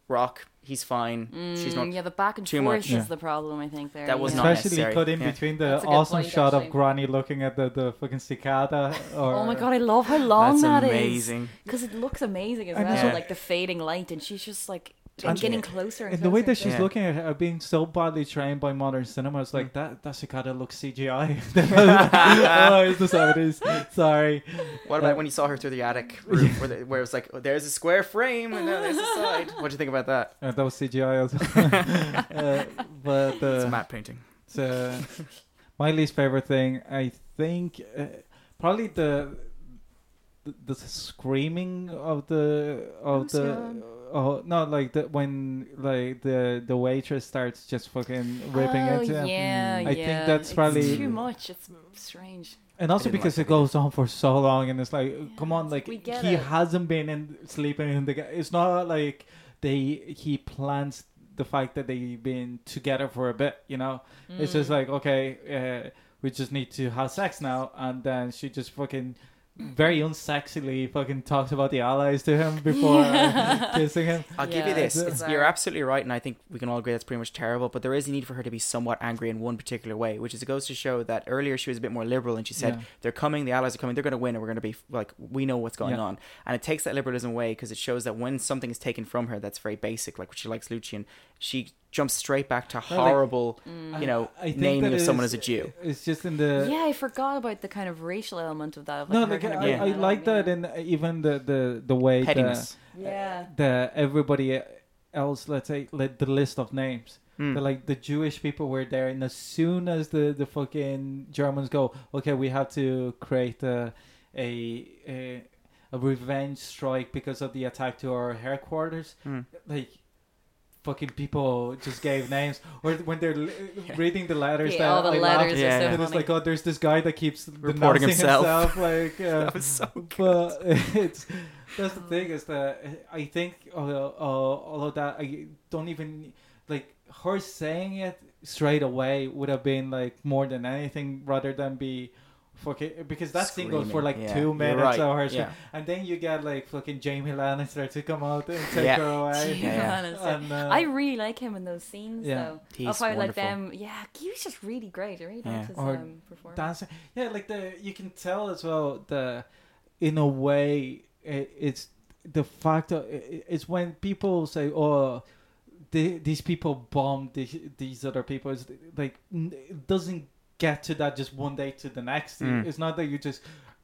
Rock, he's fine. She's not. Mm, yeah, the back and too forth much. is Yeah. the problem. I think there. That was yeah. not Especially necessary. cut in Yeah. between the That's a good awesome point, shot of actually. Granny looking at the, the fucking cicada. [laughs] Or, Oh my god, I love how long That's that is. amazing. Because it looks amazing as And well, also- like the fading light, and she's just like And- getting closer and, And the way that she's Yeah. looking at her, being so badly trained by modern cinema, it's like Mm. that that cicada looks CGI. [laughs] [laughs] oh, it's the seventies. Sorry. What about when you saw her through the attic [laughs] roof, where, the, where it was like, oh, there's a square frame and then there's a side? What do you think about that? Uh, that was CGI as well. uh, but It's uh, a matte painting. it's, uh, my least favorite thing, I think, uh, probably the, the the screaming of the of the. Lucian. Oh no! Like the when like the the waitress starts just fucking ripping oh, into him. yeah, I think yeah. that's It's probably- too much. It's strange. And also because like it goes on for so long, and it's like, come on, like he it. hasn't been in sleeping in the. It's not like they he plans the fact that they've been together for a bit. You know, it's just Mm. like okay, uh, we just need to have sex now, and then she just fucking very unsexily fucking talks about the allies to him before uh, [laughs] kissing him. I'll give you this. it's It's, you're absolutely right, and I think we can all agree that's pretty much terrible. But there is a need for her to be somewhat angry in one particular way, which is it goes to show that earlier she was a bit more liberal, and she said Yeah. they're coming, the allies are coming, they're going to win, and we're going to be like we know what's going Yeah. on, and it takes that liberalism away because it shows that when something is taken from her that's very basic, like when she likes Lucian, she jumps straight back to horrible, Mm. you know, I think naming of someone is- as a Jew. It's just in the yeah, I forgot about the kind of racial element of that. Of, no, like kind of I, bringing I like that and even the the the way the, Yeah. the everybody else, let's say, like the list of names. Mm. The, like the Jewish people were there, and as soon as the the fucking Germans go, okay, we have to create a a a, a revenge strike because of the attack to our headquarters. Mm. Like fucking people just gave names, or when they're li- [laughs] Yeah. reading the letters, Yeah, that all the I letters laughed. Yeah, are so. And it's like, oh, there's this guy that keeps [laughs] Reporting denouncing himself. like, [laughs] uh, that was so good. but it's that's the thing is that I think uh, uh, all of that I don't even like her saying it straight away would have been like more than anything rather than be fucking because that scene goes for like yeah. two minutes right, of her yeah. and then you get like fucking Jaime Lannister to come out and take Yeah. her [laughs] away. Gee, Yeah, yeah. honestly. And, uh, I really like him in those scenes, Yeah. though. He's of how like them, yeah, he was just really great. I really Yeah. liked his Or um, performance. dancing. Yeah, like the you can tell as well the in a way it, it's the fact that it, it's when people say oh the, these people bombed these, these other people it's like it doesn't get to that just one day to the next Mm. it's not that you just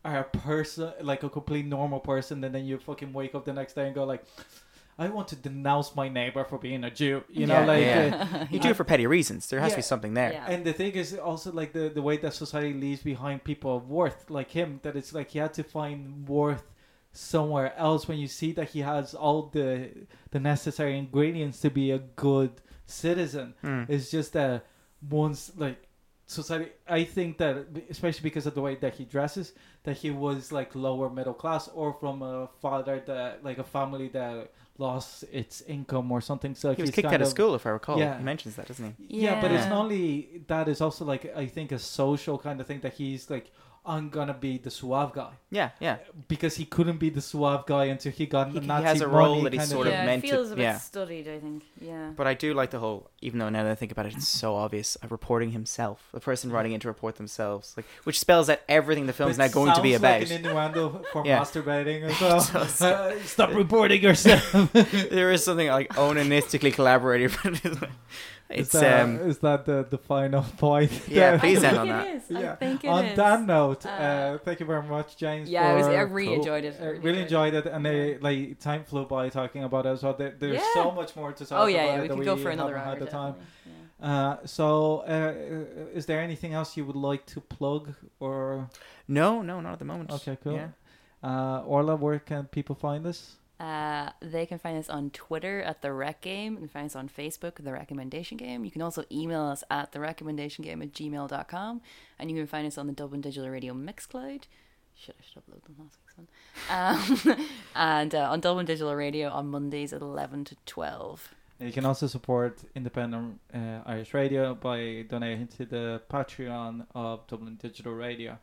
are a person like a complete normal person and then you fucking wake up the next day and go like I want to denounce my neighbor for being a Jew you know Yeah, like yeah. uh, [laughs] You do it for petty reasons. There has to be something there. Yeah. and the thing is also like the the way that society leaves behind people of worth like him that it's like he had to find worth somewhere else when you see that he has all the the necessary ingredients to be a good citizen Mm. it's just that once like society i think that especially because of the way that he dresses that he was like lower middle class or from a father that like a family that lost its income or something so He was kicked out of school, if I recall. Yeah. He mentions that, doesn't he? yeah, but it's not only that. It's also like I think a social kind of thing that he's like, I'm gonna be the suave guy Yeah, yeah. because he couldn't be the suave guy until he got He- the he Nazi has a role that he's kind sort of yeah, meant it to- feels a bit yeah. studied. I think. Yeah. But I do like the whole, even though now that I think about it, it's so obvious. Of reporting himself, the person writing in to report themselves, like which spells out everything the film's But now going to be sounds about. Like an innuendo for Yeah. masturbating as It [laughs] well. does. Uh, stop reporting yourself. [laughs] there is something like onanistically collaborating, [laughs] but is it's that, um, is that the, the final [laughs] point? Yeah, there? [laughs] please I end think on it that. is. I Yeah. think it On is. that note, uh, Uh, thank you very much, James. Yeah, I was. I really Cool. enjoyed it. I I really enjoyed it, and they, like time flew by talking about it as well. There, there's Yeah. so much more to talk Oh about. yeah, it yeah. We that could go for another haven't hour. had the time. yeah. Uh, so, uh, is there anything else you would like to plug or? no, no, not at the moment. Okay, cool. Yeah. Uh, Orla, where can people find us? Uh, they can find us on Twitter at the Rec Game. Can find us on Facebook, the Recommendation Game. You can also email us at the Recommendation Game at gmail.com. And you can find us on the Dublin Digital Radio Mixcloud. Should I should upload them last week's one? Um, [laughs] and uh, on Dublin Digital Radio on Mondays at eleven to twelve. You can also support independent uh, Irish radio by donating to the Patreon of Dublin Digital Radio.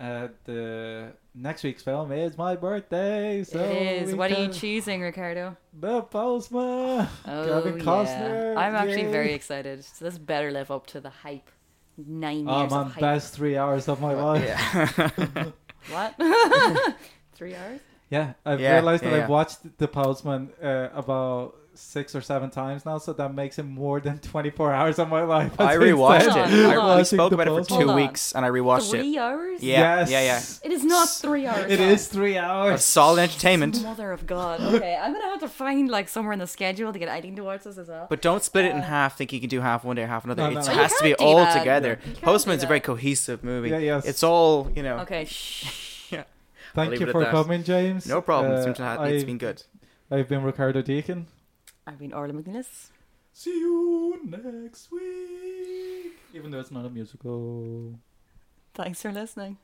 Uh, the next week's film is my birthday, so it is. What are you can- choosing, Ricardo? The Postman. Oh, Kevin yeah. Costner. I'm actually yay. very excited. So this better live up to the hype. Nine Oh years man, of hype. best three hours of my life. Yeah. [laughs] What? [laughs] Three hours? Yeah, I've Yeah, realized that yeah, I've watched The Postman uh, about six or seven times now, so that makes it more than 24 hours of my life. [laughs] I Since rewatched then, on, it. I, on. we watching spoke about it for two Hold on. weeks, and I rewatched it. Three hours? Yeah, Yes. yeah, yeah. It is not three hours. It long. is three Of hours. solid entertainment. Mother of God. Okay, I'm gonna have to find like somewhere in the schedule to get Eileen to watch this as well. But don't split it in Uh, half. Think you can do half one day, half another. No, no, it no. You has to be can't do all that. together. You can't Postman's do a very cohesive movie. Yeah, yes. It's all you know. Okay, [laughs] shh. Thank leave you it at for that. coming, James. No problem. Uh, it's, been- it's I've- been good. I've been Ricardo Deakin. I've been Orla Mc Nelis. See you next week. Even though it's not a musical. Thanks for listening.